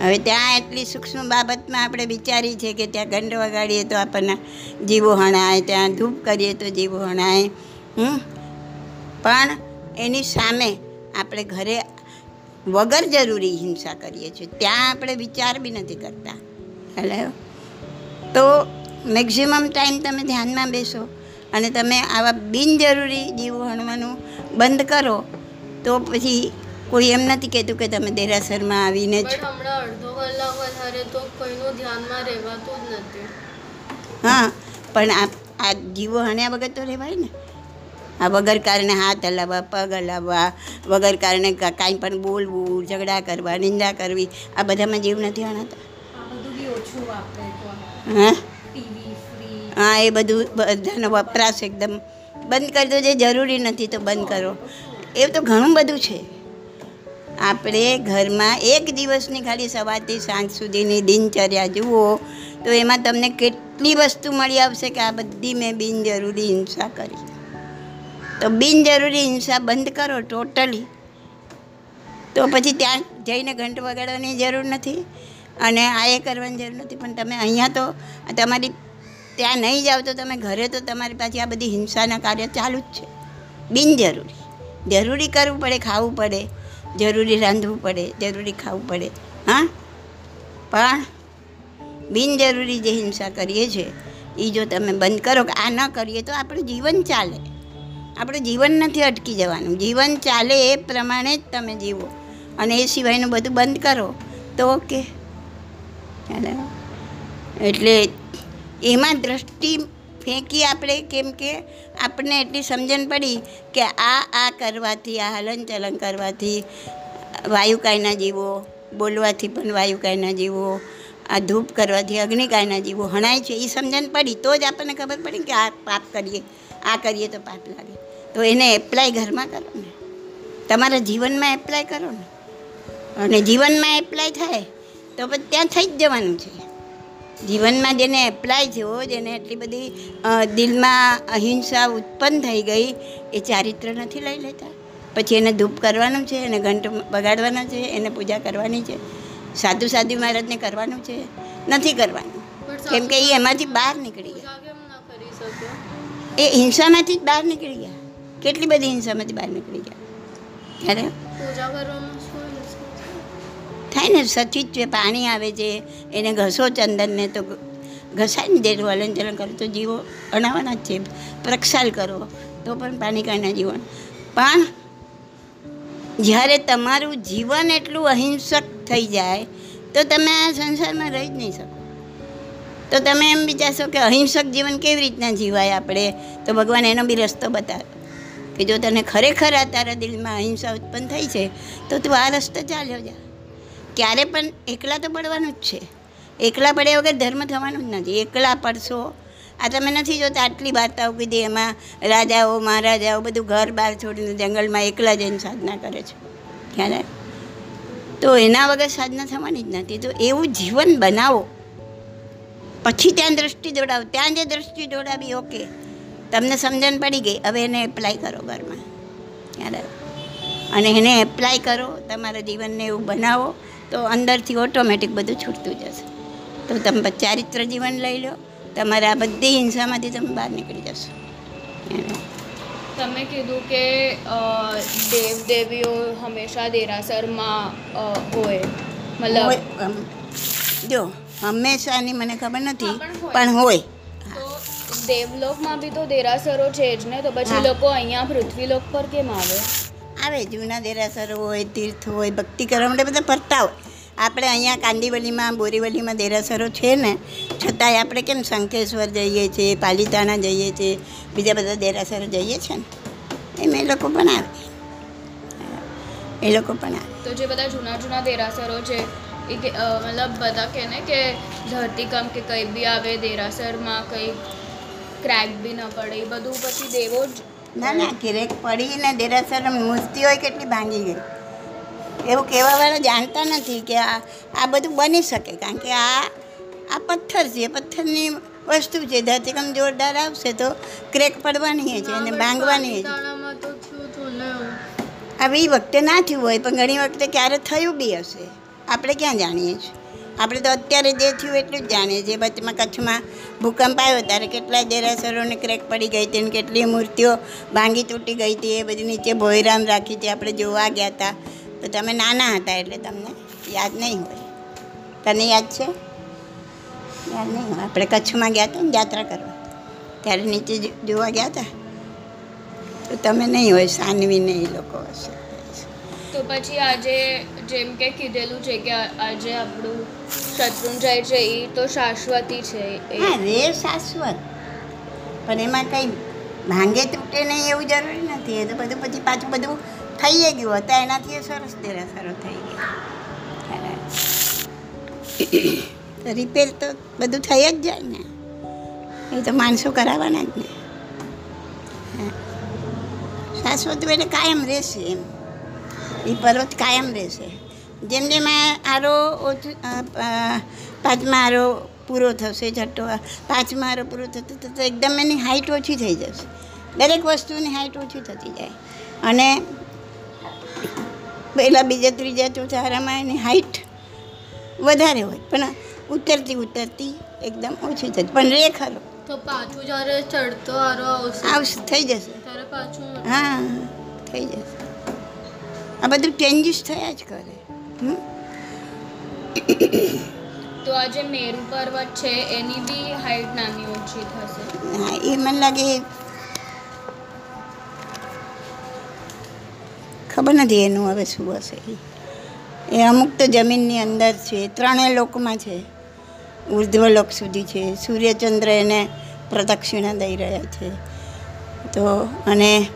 હવે ત્યાં એટલી સૂક્ષ્મ બાબતમાં આપણે વિચારી છે કે ત્યાં ગંડ વગાડીએ તો આપણને જીવો હણાય, ત્યાં ધૂપ કરીએ તો જીવો હણાય. હમ. પણ એની સામે આપણે ઘરે વગર જરૂરી હિંસા કરીએ છીએ. ત્યાં આપણે વિચાર બી નથી કરતા. એટલે તો મેક્ઝિમમ ટાઈમ તમે ધ્યાનમાં બેસો અને તમે આવા બિનજરૂરી જીવો હણવાનું બંધ કરો તો પછી કોઈ એમ નથી કહેતું કે તમે દેરાસરમાં આવીને જ અડધો કલાક વધારે તો કોઈનું ધ્યાનમાં રહેવાતું જ નથી. હા પણ આ આ જીવો હણ્યા વગર તો રહેવાય ને. આ વગર કારણે હાથ હલાવવા પગ હલાવવા વગર કારણે કાંઈ પણ બોલવું ઝઘડા કરવા નિંદા કરવી આ બધામાં જીવ નથી હણાતા. હા? હા એ બધું બધાનો વપરાશ એકદમ. બંધ કરી દો જે જરૂરી નથી તો બંધ કરો. એવું તો ઘણું બધું છે. આપણે ઘરમાં એક દિવસની ખાલી સવારથી સાંજ સુધીની દિનચર્યા જુઓ તો એમાં તમને કેટલી વસ્તુ મળી આવશે કે આ બધી મેં બિનજરૂરી હિંસા કરી. તો બિનજરૂરી હિંસા બંધ કરો ટોટલી. તો પછી ત્યાં જઈને ઘંટ વગાડવાની જરૂર નથી અને આ એ કરવાની જરૂર નથી. પણ તમે અહીંયા તો તમારી ત્યાં નહીં જાઓ તો તમે ઘરે તો તમારી પાસે આ બધી હિંસાના કાર્ય ચાલુ જ છે. બિનજરૂરી. જરૂરી કરવું પડે, ખાવું પડે, જરૂરી રાંધવું પડે, જરૂરી ખાવું પડે. હા? પણ બિનજરૂરી જે હિંસા કરીએ છીએ એ જો તમે બંધ કરો કે આ ન કરીએ તો આપણું જીવન ચાલે. આપણું જીવન નથી અટકી જવાનું. જીવન ચાલે એ પ્રમાણે જ તમે જીવો. અને એ સિવાયનું બધું બંધ કરો તો ઓકે ચાલે. એટલે એમાં દ્રષ્ટિ ફેંકી આપણે કેમ કે આપણને એટલી સમજણ પડી કે આ આ કરવાથી, આ હલનચલન કરવાથી વાયુકાયના જીવો, બોલવાથી પણ વાયુકાયના જીવો, આ ધૂપ કરવાથી અગ્નિકાયના જીવો, હણાય છે એ સમજણ પડી તો જ આપણને ખબર પડી કે આ પાપ કરીએ. આ કરીએ તો પાપ લાગે. તો એને એપ્લાય ઘરમાં કરો ને. તમારા જીવનમાં એપ્લાય કરો ને. અને જીવનમાં એપ્લાય થાય તો પછી ત્યાં થઈ જ જવાનું છે. જીવનમાં જેને એપ્લાય થયો જેને એટલી બધી દિલમાં અહિંસા ઉત્પન્ન થઈ ગઈ એ ચારિત્ર નથી લઈ લેતા. પછી એને ધૂપ કરવાનું છે એને ઘંટ બગાડવાનો છે એને પૂજા કરવાની છે. સાધુ સાધુ મહારાજને કરવાનું છે. નથી કરવાનું. કેમ કે એ એમાંથી બહાર નીકળી ગયા એ હિંસામાંથી જ બહાર નીકળી ગયા. કેટલી બધી હિંસામાંથી બહાર નીકળી ગયા? ત્યારે થાય ને સચિત છે પાણી આવે છે એને ઘસો ચંદનને તો ઘસાઈને જેટલું હલન ચલન કરો તો જીવો અણાવવાના જ છે. પ્રક્ષાલ કરો તો પણ પાણી કાંઈના જીવન. પણ જ્યારે તમારું જીવન એટલું અહિંસક થઈ જાય તો તમે આ સંસારમાં રહી જ નહીં શકો. તો તમે એમ વિચારશો કે અહિંસક જીવન કેવી રીતના જીવાય આપણે? તો ભગવાન એનો બી રસ્તો બતાવે. કે જો તને ખરેખર આ તારા દિલમાં અહિંસા ઉત્પન્ન થઈ છે, તો તું આ રસ્તો ચાલ્યો જા. ક્યારે પણ એકલા તો પડવાનું જ છે. એકલા પડ્યા વગર ધર્મ થવાનું જ નથી. એકલા પડશો. આ તમે નથી જોતા આટલી વાર્તાઓ કીધી એમાં રાજાઓ, મહારાજાઓ બધું ઘર બહાર છોડીને જંગલમાં એકલા જઈને સાધના કરે છે. ખ્યાલ તો એના વગર સાધના થવાની જ નથી. તો એવું જીવન બનાવો. પછી ત્યાં દ્રષ્ટિ દોડાવો ત્યાં જે દ્રષ્ટિ દોડાવી ઓકે. તમને સમજણ પડી ગઈ હવે એને એપ્લાય કરો ઘરમાં. ખ્યાલ અને એને એપ્લાય કરો તમારા જીવનને એવું બનાવો તો અંદરથી ઓટોમેટિક બધું છૂટતું જશે. તો તમે ચારિત્ર જીવન લઈ લો તમારા આ બધી હિંસામાંથી તમે બહાર નીકળી જશો. તમે કીધું કે દેવ દેવીઓ હંમેશા દેરાસરમાં હોય. મતલબ જો હંમેશાની મને ખબર નથી પણ હોય. દેવલોકમાં બી તો દેરાસરો છે જ ને તો પછી લોકો અહીંયા પૃથ્વીલોક પર કેમ આવે? આવે જૂના દેરાસરો હોય તીર્થ હોય ભક્તિ કરવા માટે બધા ફરતા હોય. આપણે અહીંયા કાંદીવલીમાં બોરીવલીમાં દેરાસરો છે ને છતાંય આપણે કેમ શંખેશ્વર જઈએ છીએ પાલિતાણા જઈએ છીએ બીજા બધા દેરાસરો જઈએ છીએ ને? એમ એ લોકો પણ આવે. એ લોકો પણ આવે. તો જે બધા જૂના જૂના દેરાસરો છે એ મતલબ બધા કહે ને કે ધરતીકંપ કે કંઈ બી આવે દેરાસરમાં કંઈ ક્રેક બી ન પડે એ બધું પછી દેવો જ ના ના કિરેક પડીને દેરાસર મૂર્તિ હોય કેટલી ભાંગી ગઈ. એવું કહેવાવાળા જાણતા નથી કે આ આ બધું બની શકે કારણ કે આ આ પથ્થર છે પથ્થરની વસ્તુ છે. ધરતીકંપ જોરદાર આવશે તો ક્રેક પડવાની છે અને ભાંગવાની છે. ને. હવે એ વખતે ના થયું હોય પણ ઘણી વખતે ક્યારે થયું બી હશે. આપણે ક્યાં જાણીએ છીએ? આપણે તો અત્યારે જે થયું એટલું જ જાણીએ છીએ. વચમાં કચ્છમાં ભૂકંપ આવ્યો ત્યારે કેટલાય દેરાસરોને ક્રેક પડી ગઈ હતી અને કેટલી મૂર્તિઓ ભાંગી તૂટી ગઈ હતી. એ બધી નીચે ભોયરામ રાખી હતી આપણે જોવા ગયા હતા. તો તમે નાના હતા એટલે તમને યાદ નહીં હોય. તને યાદ છે? યાદ નહીં હોય. આપણે કચ્છમાં ગયા હતા ને યાત્રા કરવા. ત્યારે નીચે જોવા ગયા હતા? તો તમે નહીં હોય. સાનવીને એ લોકો હશે તો પછી આજે જેમ કે કીધેલું છે કે આજે આપણું શત્રુંજય છે એ તો શાશ્વતી છે હા રે શાશ્વત. પણ એમાં કંઈ ભાંગે તૂટે નહીં એવું જરૂરી નથી. એ તો બધું પછી પાછું બધું થઈ ગયું. હતા એનાથી સરસ સારો થઈ ગયો. રિપેર તો બધું થઈ જ જાય ને. એ તો માણસો કરાવવાના જ ને. શાશ્વત એટલે કાયમ રહેશે એમ. એ પર્વત કાયમ રહેશે. જેમ જેમ આરો ઓછું પાંચમા આરો પૂરો થશે છઠ્ઠો પાંચમા આરો પૂરો થતો થતો એકદમ એની હાઇટ ઓછી થઈ જશે. દરેક વસ્તુની હાઇટ ઓછી થતી જાય. અને પહેલાં બીજા ત્રીજા ચોથા આરામાં એની હાઈટ વધારે હોય પણ ઉતરતી ઉતરતી એકદમ ઓછી થતી. પણ રે ખરો. તો પાછું જ્યારે ચડતો આરો આવશે? આવશે થઈ જશે. ત્યારે પાછું હા થઈ જશે. આ બધું ચેન્જીસ થયા જ કરે. તો આજે મેરુ પર્વત છે એની બી હાઈટ નાની ઓછી થશે? હા એ મને લાગે ખબર નથી એનું હવે શું હશે. એ. એ અમુક તો જમીનની અંદર છે ત્રણેય લોકમાં છે. ઉર્ધ્વલોક સુધી છે. સૂર્યચંદ્ર એને પ્રદક્ષિણા દઈ રહ્યા છે. તો અને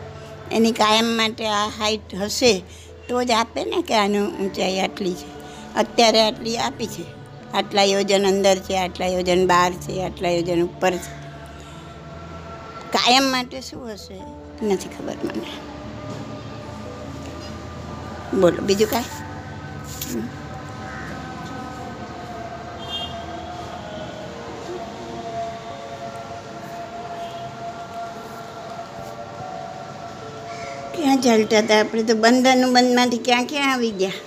એની કાયમ માટે આ હાઈટ હશે. તો જ આપે ને કે આનું ઊંચાઈ આટલી છે. અત્યારે આટલી આપી છે. આટલા યોજન અંદર છે, આટલા યોજન બહાર છે, આટલા યોજન ઉપર છે. કાયમ માટે શું હશે નથી ખબર મને. બોલો, બીજું કાંઈ? ક્યાં ચાલતા હતા. આપણે તો બંધ અનુબંધમાંથી ક્યાં ક્યાં આવી ગયા?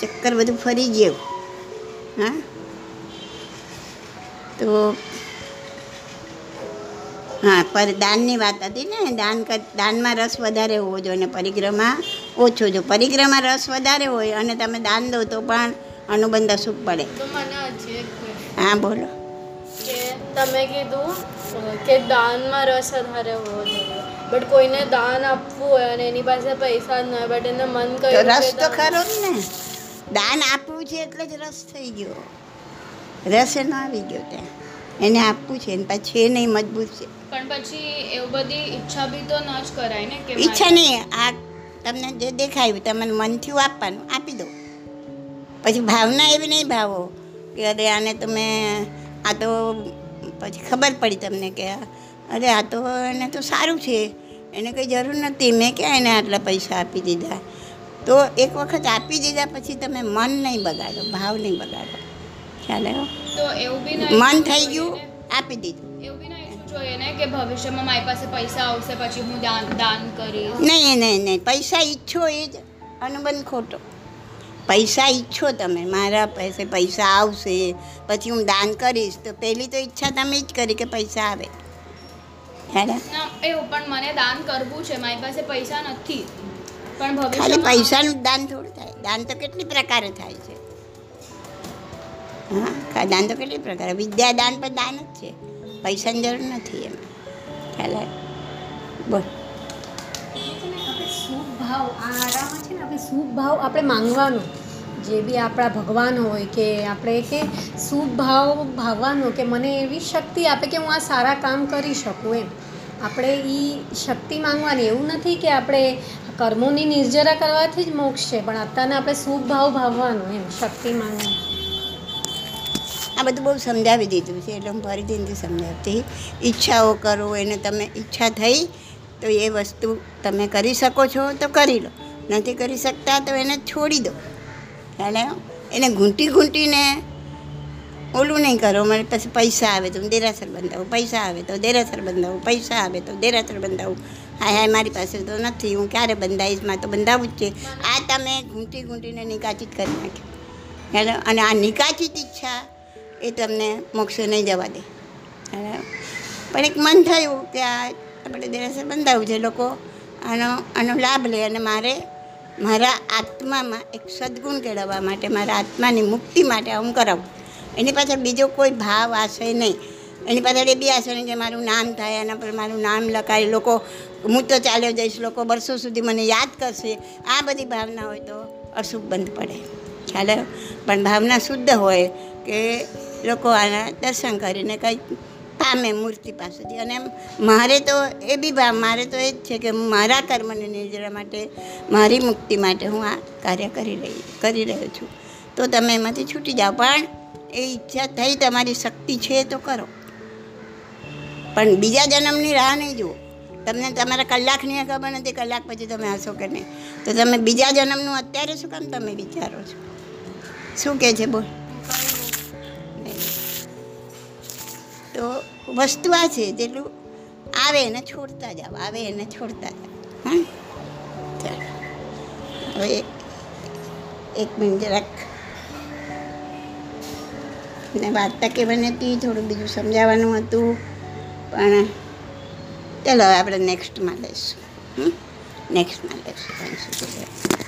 ચક્કર બધું ફરી ગયું. હા? તો હા પર દાનની વાત હતી ને દાન દાનમાં રસ વધારે હોવો જોઈએ અને પરિક્રમા ઓછો જો પરિક્રમા રસ વધારે હોય અને તમે દાન દો તો પણ અનુબંધ અશુભ પડે. હા બોલો. તમે કીધું કે દાનમાં રસ વધારે હોવો જોઈએ. બટ કોઈને દાન આપવું હોય અને એની પાસે પૈસા ન હોય બટ એને મન કરે રસ તો ખરો જ ને. દાન આપવું છે એટલે જ રસ થઈ ગયો. રસ એનો આવી ગયો ત્યાં. એને આપવું છે એને પાછું એ નહીં મજબૂત છે. પણ પછી એવું બધી ઈચ્છા બી તો ન જ કરાય ને કે ઈચ્છા નહીં આ તમને જે દેખાયું તમને મનથી આપવાનું આપી દો. પછી ભાવના એવી નહીં ભાવો કે અરે આને તમે આ તો પછી ખબર પડી તમને કે અરે આ તો એને તો સારું છે. એને કંઈ જરૂર નથી મેં ક્યાં એને આટલા પૈસા આપી દીધા? તો એક વખત આપી દીધા પછી તમે મન નહીં બગાડો ભાવ નહીં બગાડો. ખ્યાલ આવ્યો? તો એવું બી મન થઈ ગયું આપી દીધું. કે ભવિષ્યમાં મારી પાસે પૈસા આવશે પછી હું દાન દાન કરીશ. નહીં નહીં નહીં. પૈસા ઈચ્છો એ જ. અનુબંધ ખોટો. પૈસા ઈચ્છો તમે. મારા પાસે પૈસા આવશે પછી હું દાન કરીશ. તો પહેલી તો ઈચ્છા તમે જ કરી કે પૈસા આવે. હેને ના? એવું પણ મને દાન કરવું છે મારી પાસે પૈસા નથી. પણ ખાલી પૈસાનું દાન થોડું થાય. દાન તો કેટલી પ્રકારે થાય છે? હા દાન તો કેટલી પ્રકારે. વિદ્યા દાન પણ દાન જ છે. પૈસાની જરૂર નથી એમ. ખ્યાલ? બોલ. શુભ ભાવ આ આરામાં છે ને આપણે શુભ ભાવ આપણે માંગવાનો? જે બી આપણા ભગવાન હોય કે આપણે કે શુભ ભાવ ભાવવાનો કે મને એવી શક્તિ આપે કે હું આ સારા કામ કરી શકું એમ. આપણે એ શક્તિ માંગવાની. એવું નથી કે આપણે કર્મોની નિર્જરા કરવાથી જ મોક્ષ છે, પણ અત્યારના આપણે શુભ ભાવ ભાવવાનો એમ, શક્તિ માંગવાની. આ બધું બહુ સમજાવી દીધું છે, એટલે હું ફરીથી નથી સમજાવતી. ઈચ્છાઓ કરો, એને તમે ઈચ્છા થઈ, તો એ વસ્તુ તમે કરી શકો છો, તો કરી લો. નથી કરી શકતા, તો એને છોડી દો. ખ્યાલ એને ઘૂંટી ઘૂંટીને ઓલું નહીં કરો મને પછી પૈસા આવે તો હું દેરાસર બંધાવું, પૈસા આવે તો દેરાસર બંધાવું, પૈસા આવે તો દેરાસર બંધાવું. હાય હાય, મારી પાસે તો નથી, હું ક્યારે બંધાઈશ? મારે તો બંધાવું જ છે. આ તમે ઘૂંટી ઘૂંટીને નિકાચિત કરી નાખી. હેલો? અને આ નિકાચિત ઈચ્છા એ તમને મોક્ષે નહીં જવા દે. હેલો પણ એક મન થયું કે આ આપણે દેરાસર બંધાવું છે, લોકો આનો આનો લાભ લે અને મારે મારા આત્મામાં એક સદગુણ કેળવવા માટે, મારા આત્માની મુક્તિ માટે હું કરાવું. એની પાછળ બીજો કોઈ ભાવ આશય નહીં. એની પાછળ એ બી આશય નહીં કે મારું નામ થાય એના પર મારું નામ લખાય. લોકો, હું તો ચાલ્યો જઈશ, લોકો વર્ષો સુધી મને યાદ કરશે. આ બધી ભાવના હોય તો અશુભ બંધ પડે. ખ્યાલ પણ ભાવના શુદ્ધ હોય કે લોકો આના દર્શન કરીને કંઈક પામે મૂર્તિ પાસેથી. અને મારે તો એ બી ભાવ મારે તો એ જ છે કે હું મારા કર્મને નિર્જરા માટે, મારી મુક્તિ માટે હું આ કાર્ય કરી રહી, કરી રહ્યો છું. તો તમે એમાંથી છૂટી જાઓ. પણ એ ઈચ્છા થઈ તમારી શક્તિ છે તો કરો. પણ બીજા જન્મની રાહ નહીં જુઓ. તમને તમારા કલાકની ખબર નથી કલાક પછી તમે હશો કે નહીં. તો તમે બીજા જન્મનું અત્યારે શું કામ તમે વિચારો છો? શું કહે છે બોલ? તો વસ્તુ આ છે જેટલું આવે એને છોડતા જાઓ, આવે એને છોડતા જાઓ. હા? હવે એક મિનિટ જરાક. ને વાર્તા કહેવાની હતી થોડું બીજું સમજાવવાનું હતું, પણ ચાલો હવે આપણે નેક્સ્ટમાં લઈશું. નેક્સ્ટમાં લઈશું.